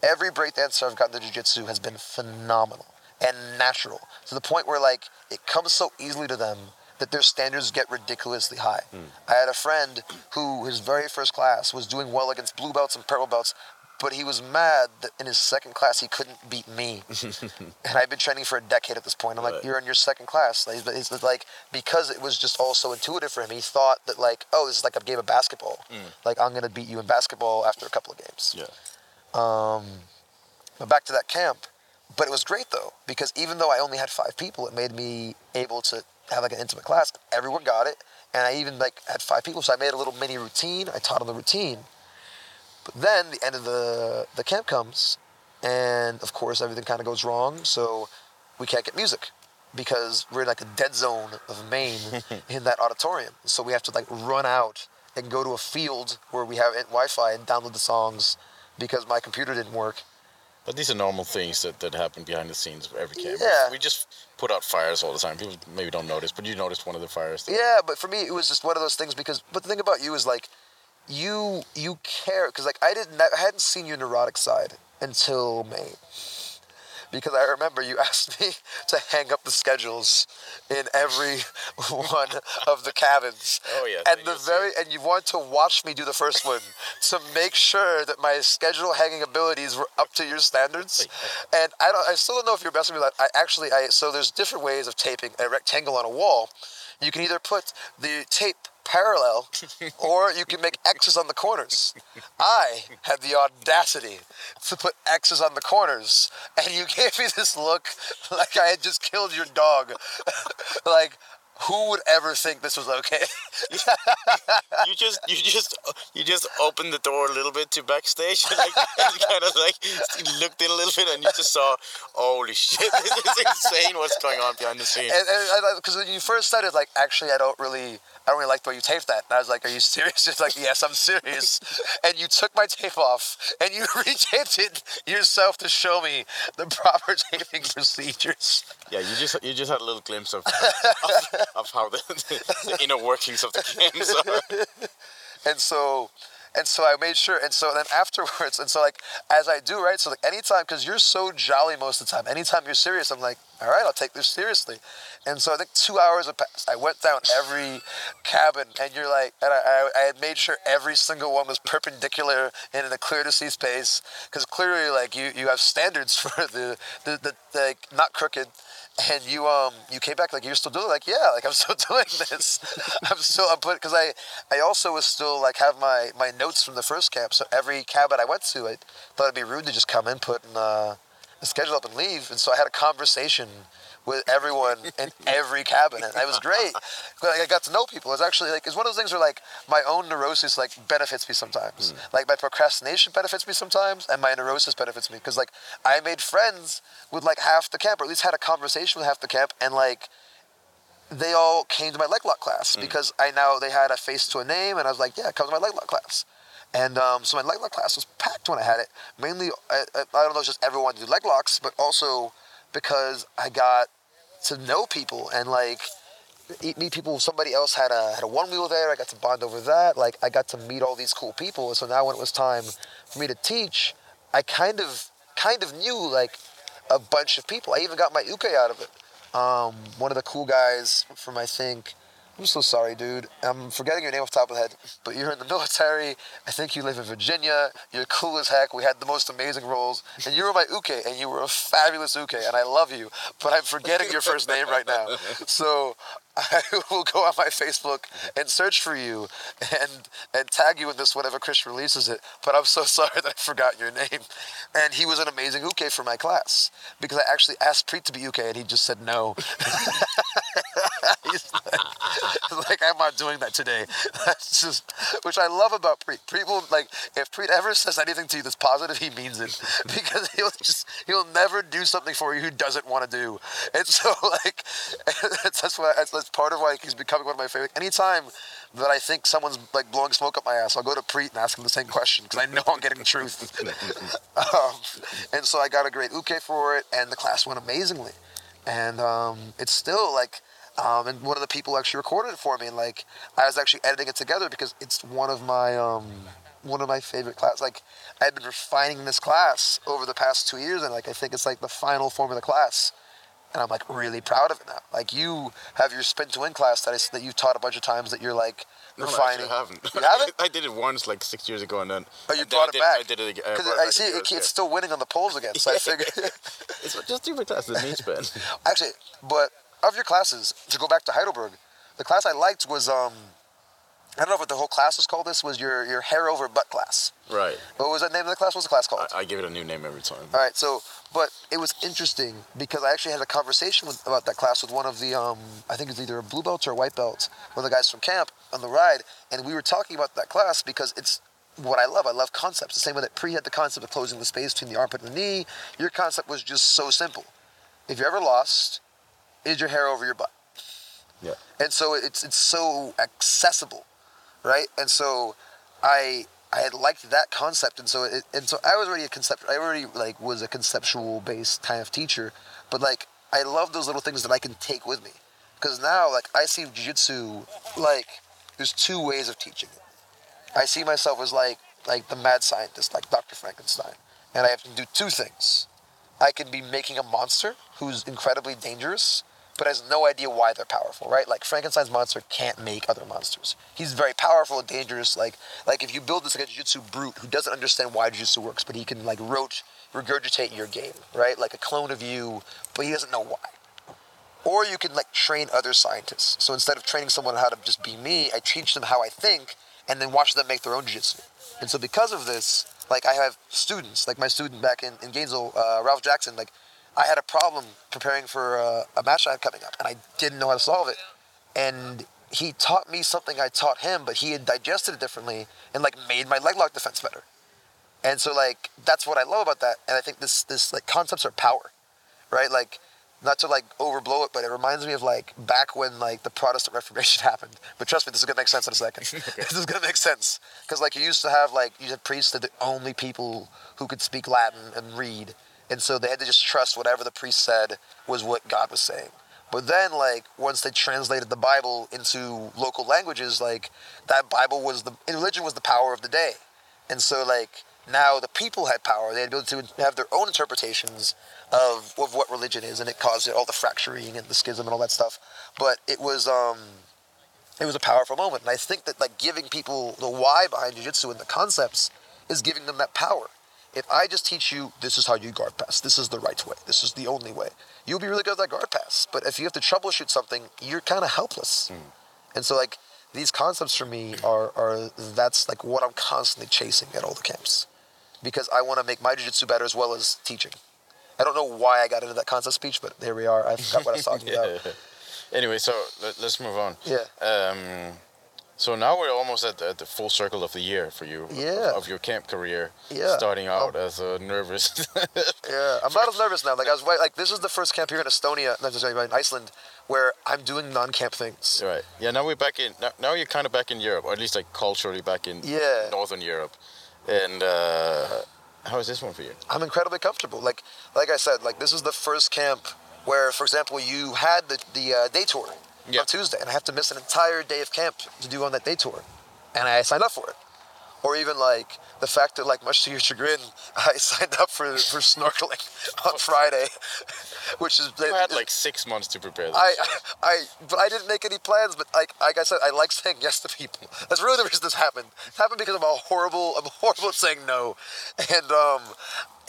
Every breakdancer I've gotten to jiu-jitsu has been phenomenal and natural to the point where like it comes so easily to them that their standards get ridiculously high. Hmm. I had a friend who his very first class was doing well against blue belts and purple belts, but he was mad that in his second class he couldn't beat me. (laughs) and I've been training for a decade at this point. I'm like, Right. you're in your second class. Like, It's it's like because it was just all so intuitive for him. He thought that like, oh, this is like a game of basketball. Like I'm gonna beat you in basketball after a couple of games. Yeah. Um, But back to that camp. But it was great though because even though I only had five people, it made me able to have like an intimate class. Everyone got it, and I even like had five people, so I made a little mini routine. I taught them the routine. But then the end of the the camp comes, and of course everything kind of goes wrong. So we can't get music because we're in like a dead zone of Maine (laughs) in that auditorium. So we have to like run out and go to a field where we have Wi-Fi and download the songs because my computer didn't work. But these are normal things that, that happen behind the scenes of every camp. Yeah. We just put out fires all the time. People maybe don't notice, but you noticed one of the fires. that- Yeah, but for me, it was just one of those things because. But the thing about you is like, you you care because like I didn't I hadn't seen your neurotic side until May. Because I remember you (laughs) asked me to hang up the schedules in every (laughs) one of the cabins. Oh, yeah, And the very and you want to watch me do the first one (laughs) to make sure that my schedule hanging abilities were up to your standards. And I don't I still don't know if you're messing with that. I actually I so there's different ways of taping a rectangle on a wall. You can either put the tape parallel or you can make X's on the corners. I had the audacity to put X's on the corners and you (laughs) gave me this look like I had just killed your dog. (laughs) like who would ever think this was okay? (laughs) you just you just you just opened the door a little bit to backstage and (laughs) like and kind of like looked in a little bit and you just saw holy shit (laughs) this is insane what's going on behind the scenes because uh, when you first started, like actually, I don't really, I don't really like the way you taped that. And I was like, "Are you serious?" It's like, "Yes, I'm serious." and you took my tape off and you retaped it yourself to show me the proper taping procedures. yeah you just you just had a little glimpse of of, of how the, (laughs) the, inner workings of the games are And so, and so I made sure. And so then afterwards, and so like as I do, right? So like anytime, because you're so jolly most of the time. Anytime you're serious, I'm like, all right, I'll take this seriously. And so I think two hours have passed. I went down every cabin, and you're like, and I, I, I had made sure every single one was perpendicular and in a clear to see space, because clearly, like you, you have standards (laughs) for the, the, the, the like, not crooked. And you um you came back like you're still doing it. like yeah like I'm (laughs) still doing this I'm still I'm put because I I also was still like have my my notes from the first camp so every cabin I went to I thought it'd be rude to just come in put and uh, schedule up and leave and so I had a conversation with everyone in (laughs) every cabin and it was great Like, I got to know people it's actually like it's one of those things where like my own neurosis like benefits me sometimes like my procrastination benefits me sometimes and my neurosis benefits me because like I made friends with like half the camp or at least had a conversation with half the camp and like they all came to my leg lock class because I now they had a face to a name, and I was like, yeah, come to my leg lock class. And um, so my leg lock class was packed when I had it. Mainly, I, I, I don't know, it's just everyone to do leg locks, but also because I got to know people and like meet people. Somebody else had a had a one wheel there. I got to bond over that. Like I got to meet all these cool people. And so now when it was time for me to teach, I kind of kind of knew like a bunch of people. I even got my uke out of it. Um, one of the cool guys from I think. I'm so sorry, dude. I'm forgetting your name off the top of the head, but you're in the military. I think you live in Virginia. You're cool as heck. We had the most amazing roles, and you were my uke, and you were a fabulous uke, and I love you. But I'm forgetting your first name right now. So (laughs) I will go on my Facebook and search for you, and and tag you in this whenever Chris releases it. But I'm so (laughs) sorry that I forgot your name. And he was an amazing uke for my class because I actually asked Priit to be uke, and he just said no. (laughs) (laughs) like I'm not doing that today. (laughs) That's just, which I love about Priit. People like if Priit ever says anything to you that's positive, he means it (laughs) because he'll just he'll never do something for you he doesn't want to do. And so like that's that's why that's, part of why he's becoming one of my favorite. Anytime that I think someone's like blowing smoke up my ass, I'll go to Priit and ask him the same question because I know I'm getting truth. um, and so I got a great uke for it, and the class went amazingly. And um, it's still like, um, and one of the people actually recorded it for me, and like I was actually editing it together because it's one of my um, one of my favorite class. Like I've been refining this class over the past two years, and like I think it's like the final form of the class and I'm like really proud of it now. Like you have your spin to win class that is that you've taught a bunch of times that you're like No, no, refining. actually, I haven't. You haven't? (laughs) I did it once, like six years ago, and then. Oh, you brought I it did, back. I did it again. Because I see it, yeah. it's still winning on the polls again. So I (laughs) figured, It's just stupid class. The knee spin. actually, but of your classes, to go back to Heidelberg, the class I liked was um, I don't know what the whole class was called. This was your your hair over butt class. right. What was the name of the class? What was the class called? I, I give it a new name every time. All right, so but it was interesting because I actually had a conversation with, about that class with one of the um, I think it's either a blue belt or a white belt, one of the guys from camp on the ride, and we were talking about that class because it's what I love. I love concepts. The same way that Priit had the concept of closing the space between the armpit and the knee. Your concept was just so simple. If you're ever lost, is your hair over your butt? Yeah. and so it's it's so accessible, right? And so I I had liked that concept, and so it, and so I was already a concept. I already like was a conceptual based kind of teacher, but like I love those little things that I can take with me, because now like I see jiu-jitsu like there's two ways of teaching it. I see myself as like like the mad scientist, like Dr. Frankenstein, and I have to do two things. I can be making a monster who's incredibly dangerous, but has no idea why they're powerful, right? Like Frankenstein's monster can't make other monsters. He's very powerful and dangerous. Like like if you build this like a jiu-jitsu brute who doesn't understand why jiu-jitsu works, but he can like roach regurgitate your game, right? Like a clone of you, but he doesn't know why. Or you can like train other scientists. So instead of training someone how to just be me, I teach them how I think and then watch them make their own jiu-jitsu. And so because of this, like I have students, like my student back in, in Gainesville, uh, Ralph Jackson, like I had a problem preparing for uh, a match I had coming up and I didn't know how to solve it. And he taught me something I taught him, but he had digested it differently and like made my leg lock defense better. And so like that's what I love about that. And I think this this like concepts are power, right? Like not to like overblow it, but it reminds me of like back when like the Protestant (laughs) Reformation happened. But trust me, this is gonna make sense in a second. (laughs) (laughs) this is gonna make sense because like you used to have like you had priests that the only people who could speak Latin and read, and so they had to just trust whatever the priest said was what God was saying. But then, like, once they translated the Bible into local languages, like, that Bible was the religion was the power of the day, and so like now the people had power. They had able to have their own interpretations of, of what religion is, and it caused all the fracturing and the schism and all that stuff. But it was um, it was a powerful moment, and I think that like giving people the why behind jiu-jitsu and the concepts is giving them that power. If I just teach you this is how you guard pass, this is the right way, this is the only way, you'll be really good at that guard pass. But if you have to troubleshoot something, you're kind of helpless. And so like these concepts for me are are that's like what I'm constantly chasing at all the camps, because I want to make my jiu-jitsu better as well as teaching. I don't know why I got into that concept speech, but there we are. I forgot what I was talking (laughs) about. Anyway, so let, us move on. Yeah. Um, so now we're almost at the, at the full circle of the year for you. of- Yeah. Of, your camp career. Yeah. Starting out Oh. as a nervous. (laughs) Yeah, I'm not as nervous now. Like I was like this is the first camp here in Estonia, not sorry, in Iceland, where I'm doing non-camp things. right. Yeah. Now we're back in. Now, now you're kind of back in Europe, or at least like culturally back in Yeah. Northern Europe. And uh, how is this one for you? I'm incredibly comfortable. Like like I said, like this is the first camp where, for example, you had the the uh, day tour Yeah. on Tuesday, and I have to miss an entire day of camp to do on that day tour, and I signed up for it. Or even like the fact that, like, much to your chagrin, (laughs) I signed up for for snorkeling (laughs) on Friday, (laughs) which is I had like six months to prepare this. I, I, but I didn't make any plans. But like, like I said, I like saying yes to people. That's really the reason this happened. It happened because I'm a horrible, I'm horrible at saying no, and um,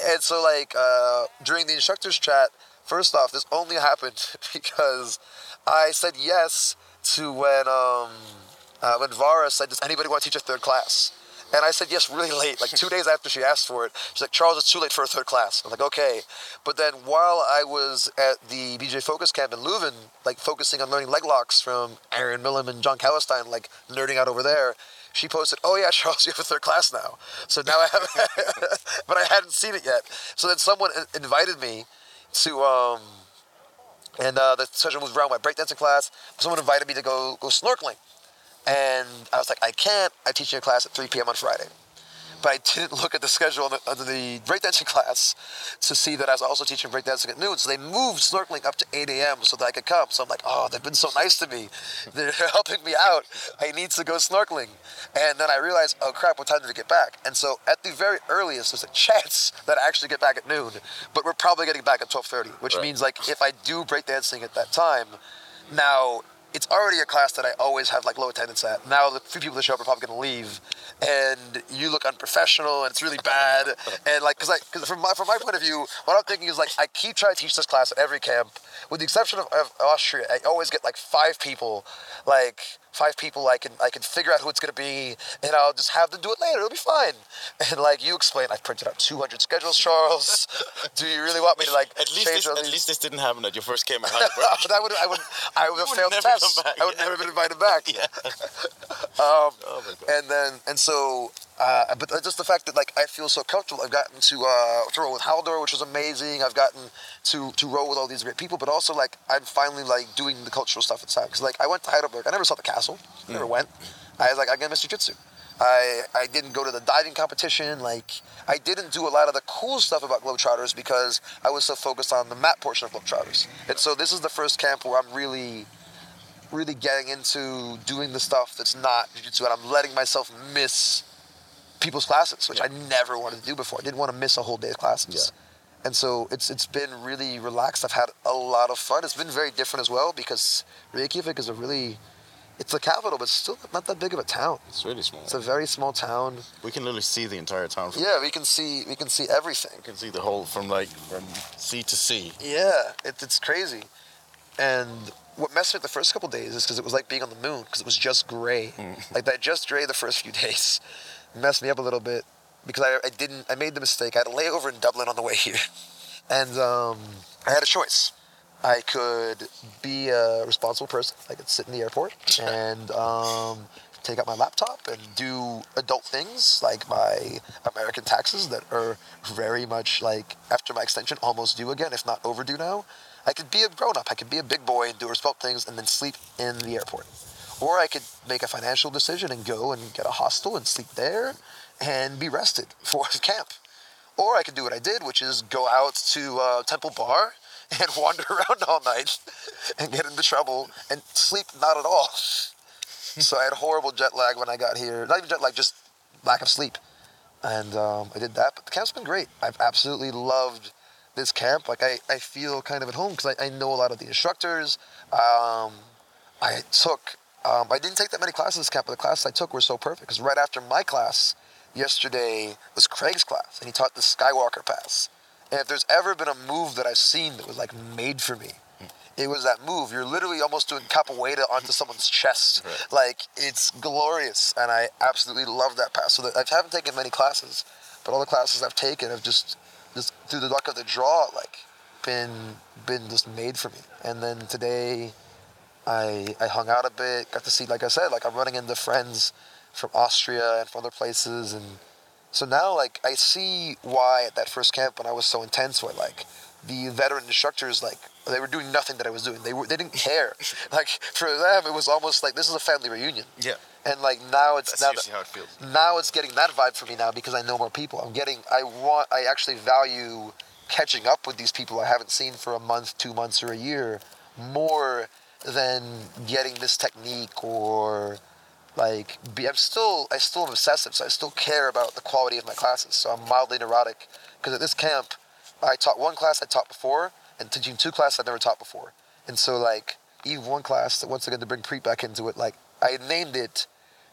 and so like uh, during the instructors chat, first off, this only happened (laughs) because I said yes to when um, uh, when Vara said, "Does anybody want to teach a third class?" And I said yes really late, like two days after she asked for it. She's like, Charles, it's too late for a third class. I'm like, okay. But then while I was at the BJ Focus Camp in Leuven, like focusing on learning leg locks from Aaron Millam and John Calistine, like nerding out over there, she posted, "Oh yeah, (laughs) Charles, you have a third class now." So now I have, (laughs) but I hadn't seen it yet. So then someone invited me to, um, and uh, the session was around my breakdancing class. Someone invited me to go go snorkeling. And I was like, I can't. I'm teaching a class at 3 p.m. on Friday. But I didn't look at the schedule of the, the breakdancing class to see that I was also teaching breakdancing at noon. So they moved snorkeling up to 8 a.m. so that I could come. So I'm like, oh, they've been so nice to me. (laughs) They're helping me out. I need to go snorkeling. And then I realized, oh crap, what time did we get back? And so at the very earliest, there's a chance (laughs) that I actually get back at noon. But we're probably getting back at 12:30, which right. means like if I do breakdancing at that time, now it's already a class that I always have like low attendance at. Now the few people that show up are probably going to leave, and you look unprofessional, and it's really bad. (laughs) And like, cause, like, cause from my from my point of view, what I'm thinking is like, I keep trying to teach this class at every camp, with the exception of, of Austria. I always get like five people, like five people I can I can figure out who it's gonna be, and I'll just have them do it later. It'll be fine. (laughs) And like you explained, I've printed out 200 schedules, (laughs) Charles. do you really want me to like at least change this, at least this didn't happen at your first camp at (laughs) that would I would I would have failed the test. I would yeah. never been invited back. yeah. um, oh and then and so uh, but just the fact that like I feel so comfortable. I've gotten to uh, to roll with Haldor, which was amazing. I've gotten to to roll with all these great people, but also like I'm finally like doing the cultural stuff inside. Because like I went to Heidelberg, I never saw the castle, mm. never went. I was like I'm gonna miss jujitsu. I I didn't go to the diving competition. Like I didn't do a lot of the cool stuff about Globetrotters because I was so focused on the mat portion of Globetrotters. And so this is the first camp where I'm really really getting into doing the stuff that's not jiu-jitsu and I'm letting myself miss people's classes, which yeah. I never wanted to do before. I didn't want to miss a whole day's classes. Yeah. And so it's it's been really relaxed. I've had a lot of fun. It's been very different as well because Reykjavik is a really it's the capital, but still not that big of a town. It's really small. It's a very small town. We can literally see the entire town. yeah, we can see we can see everything. We can see the whole from like from sea to sea. Yeah, it, it's crazy. And what messed with the first couple days is because it was like being on the moon because it was just gray, mm. like that just gray the first few (laughs) days messed me up a little bit because I, I didn't I made the mistake. I had a layover in Dublin on the way here, (laughs) and um, I had a choice. I could be a responsible person. I could sit in the airport (laughs) and um, take out my laptop and do adult things like my American taxes that are very much like after my extension almost due again, if not overdue now. I could be a grown up. I could be a big boy and do result things and then sleep in the airport. Or I could make a financial decision and go and get a hostel and sleep there and be rested (laughs) for camp. Or I could do what I did, which is go out to uh, Temple Bar (laughs) and wander (laughs) around all night and get into trouble and sleep not at all. so I had horrible jet lag when I got here. Not even jet lag, just lack of sleep. And um, I did that. But the camp's been great. I've absolutely loved this camp. Like I, I feel kind of at home because I, I know a lot of the instructors. Um, I took um, I didn't take that many classes this camp, but the classes I took were so perfect because right after my class yesterday was Craig's class, and he taught the Skywalker Pass. And if there's ever been a move that I've seen that was like made for me, it was that move. You're literally almost doing capoeira onto someone's chest. Right. Like it's glorious, and I absolutely love that pass. So that I haven't taken many classes, but all the classes I've taken have just, just through the luck of the draw, like been been just made for me. And then today I, I hung out a bit, got to see, like I said, like I'm running into friends from Austria and from other places. And so now, like, I see why at that first camp when I was so intense, where, like, the veteran instructors, like, they were doing nothing that I was doing. They were, they didn't care. (laughs) like, for them, it was almost like this is a family reunion. Yeah. And like now it's now that, how it feels. Now it's getting that vibe for me now because I know more people. I'm getting. I want. I actually value catching up with these people I haven't seen for a month, two months, or a year more than getting this technique or like be, I'm still I still am obsessive, so I still care about the quality of my classes. So I'm mildly neurotic because at this camp, I taught one class I taught before, and teaching two classes I never taught before. And so like even one class that once again to bring Priit back into it, like I named it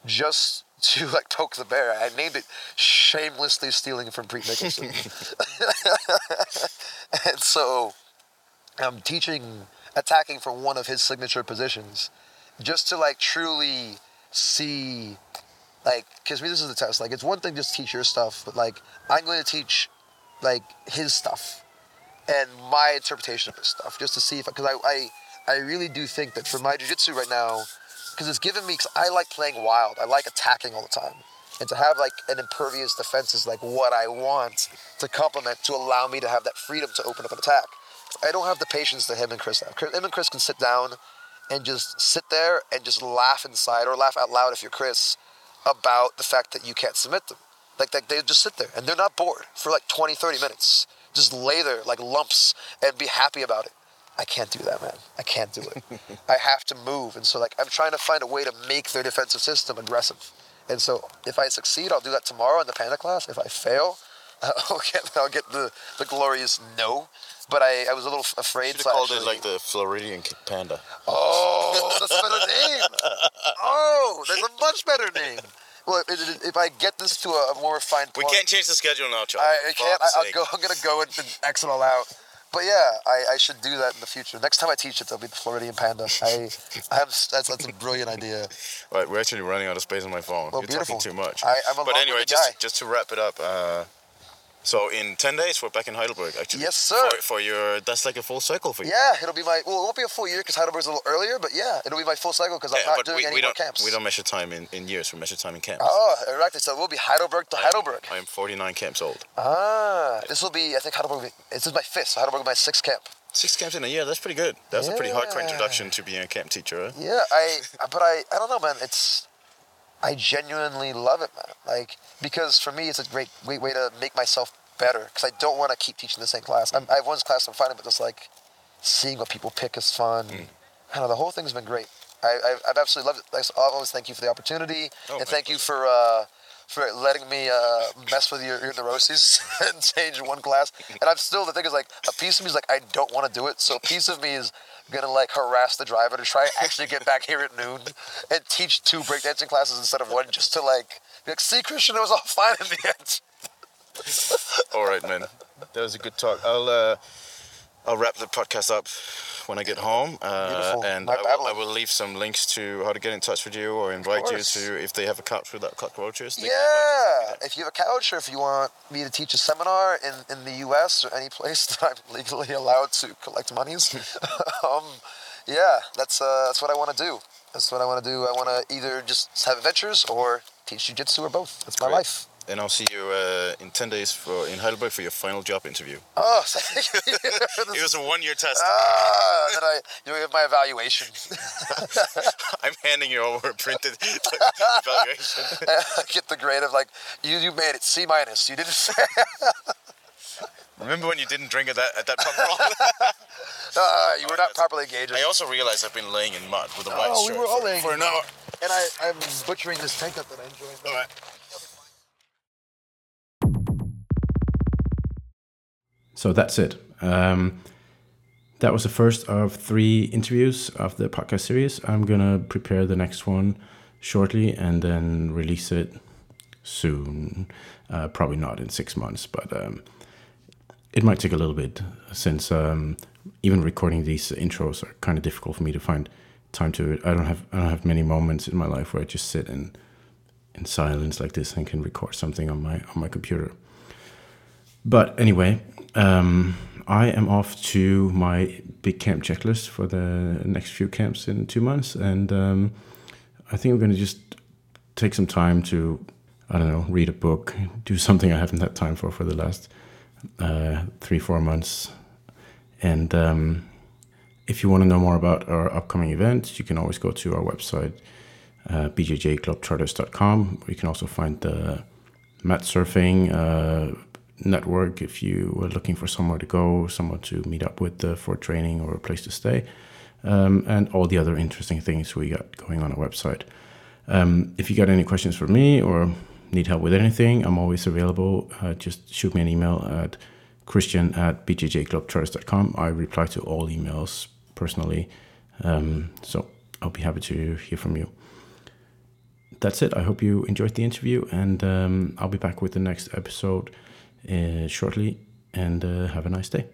just to (laughs) like poke the bear. I named it shamelessly stealing from Priit Mihkelson. (laughs) (laughs) and so I'm teaching attacking for one of his signature positions, just to like truly see Like, because me this is the test. Like, it's one thing just teach your stuff, but like, I'm going to teach like his stuff and my interpretation of his stuff, just to see if because I, I I really do think that for my jiu-jitsu right now, because it's given me, because I like playing wild. I like attacking all the time. And to have like an impervious defense is like what I want to complement to allow me to have that freedom to open up an attack. I don't have the patience that him and Chris have. Him and Chris can sit down and just sit there and just laugh inside or laugh out loud if you're Chris about the fact that you can't submit them. Like, like they just sit there and they're not bored for like 20, 30 minutes. Just lay there like lumps and be happy about it. I can't do that, man. I can't do it. (laughs) I have to move. And so, like, I'm trying to find a way to make their defensive system aggressive. And so, if I succeed, I'll do that tomorrow in the Panda class. If I fail, (laughs) I'll get, I'll get the, the glorious no. But I, I was a little afraid. Should have called it like the Floridian Panda. Oh, that's a better name. (laughs) Oh, there's a much better name. Well, if, I get this to a more refined We can't change the schedule now, Charles. I, I can't. I, I'll go, I'm gonna go and, and X it all out. But yeah, I, I should do that in the future. Next time I teach it, there'll be the Floridian panda. I, I have that's that's a brilliant idea. Right, we're actually running out of space on my phone. Well, You're beautiful. talking too much. I- I'm a but anyway, just guy. just to wrap it up. Uh, so in ten days, we're back in Heidelberg. Actually. Yes, sir. For, for your, that's like a full cycle for you. Yeah, it'll be my. Well, it won't be a full year because Heidelberg's a little earlier. But yeah, it'll be my full cycle because I'm Yeah, not doing we, any we more camps. we don't measure time in, in years. We measure time in camps. Oh, exactly. So we'll be Heidelberg to Heidelberg. I am 49 camps old. Ah, this will be. I think Heidelberg. Will be, this is my fifth. So Heidelberg will be my sixth camp. Six camps in a year. That's pretty good. That's a pretty hardcore introduction to being a camp teacher. Huh? Yeah, I. But I. I don't know, man. It's. I genuinely love it, man. Like because for me, it's a great, great way to make myself better. Because I don't want to keep teaching the same class. I'm, I have one class I'm finding, but just like seeing what people pick is fun. Mm. I don't know. The whole thing's been great. I, I've, I've absolutely loved it. I always thank you for the opportunity, Oh, and thank you for uh, for letting me uh, mess with your, your neuroses (laughs) and change one class. And I'm still the thing is like a piece of me is like I don't want to do it. So a piece of me is gonna like harass the driver to try actually get back here at noon and teach two breakdancing classes instead of one, just to like be like see Christian, it was all fine in the end. All right, man. That was a good talk. I'll uh, I'll wrap the podcast up when I get home, uh, and My I will, I will leave some links to how to get in touch with you or invite you to if they have a couch without cockroaches. Yeah, if you have a couch or if you want me to teach a seminar in, in the U.S. or any place (laughs) that I'm legally allowed to collect monies, (laughs) um, yeah, that's uh, that's what I want to do. That's what I want to do. I want to either just have adventures or teach jujitsu or both. That's my Great. life. And I'll see you uh, in 10 days for in Heidelberg for your final job interview. (laughs) Oh, thank you. (laughs) It was a one-year test. ah, then I you have my evaluation. (laughs) I'm handing you over a printed evaluation. Get the grade of like you you made it C minus. You didn't. Remember when you didn't drink at that at that pub crawl? Uh, you were not properly engaged. I also realized I've been laying in mud with a white Oh, we shirt were all for, laying for an hour. and I, I'm butchering this tank up that I enjoy. All right. So that's it. Um, that was the first of three interviews of the podcast series. I'm gonna prepare the next one shortly and then release it soon. Uh, probably not in six months, but um, it might take a little bit since um, even recording these intros are kind of difficult for me to find time to. I don't have I don't have many moments in my life where I just sit in in silence like this and can record something on my on my computer. But anyway, um, I am off to my big camp checklist for the next few camps in two months, and um, I think I'm going to just take some time to, I don't know, read a book, do something I haven't had time for for the last uh, three, four months. And um, if you want to know more about our upcoming events, you can always go to our website, uh, bjjglobetrotters.com, you can also find the mat surfing uh, network if you were looking for somewhere to go, someone to meet up with uh, for training or a place to stay, um, and all the other interesting things we got going on our website. Um, if you got any questions for me or need help with anything, I'm always available. Uh, just shoot me an email at christian at bjjglobetrotters.com. I reply to all emails personally, um, so I'll be happy to hear from you that's it. I hope you enjoyed the interview, and um, I'll be back with the next episode shortly. And uh, have a nice day.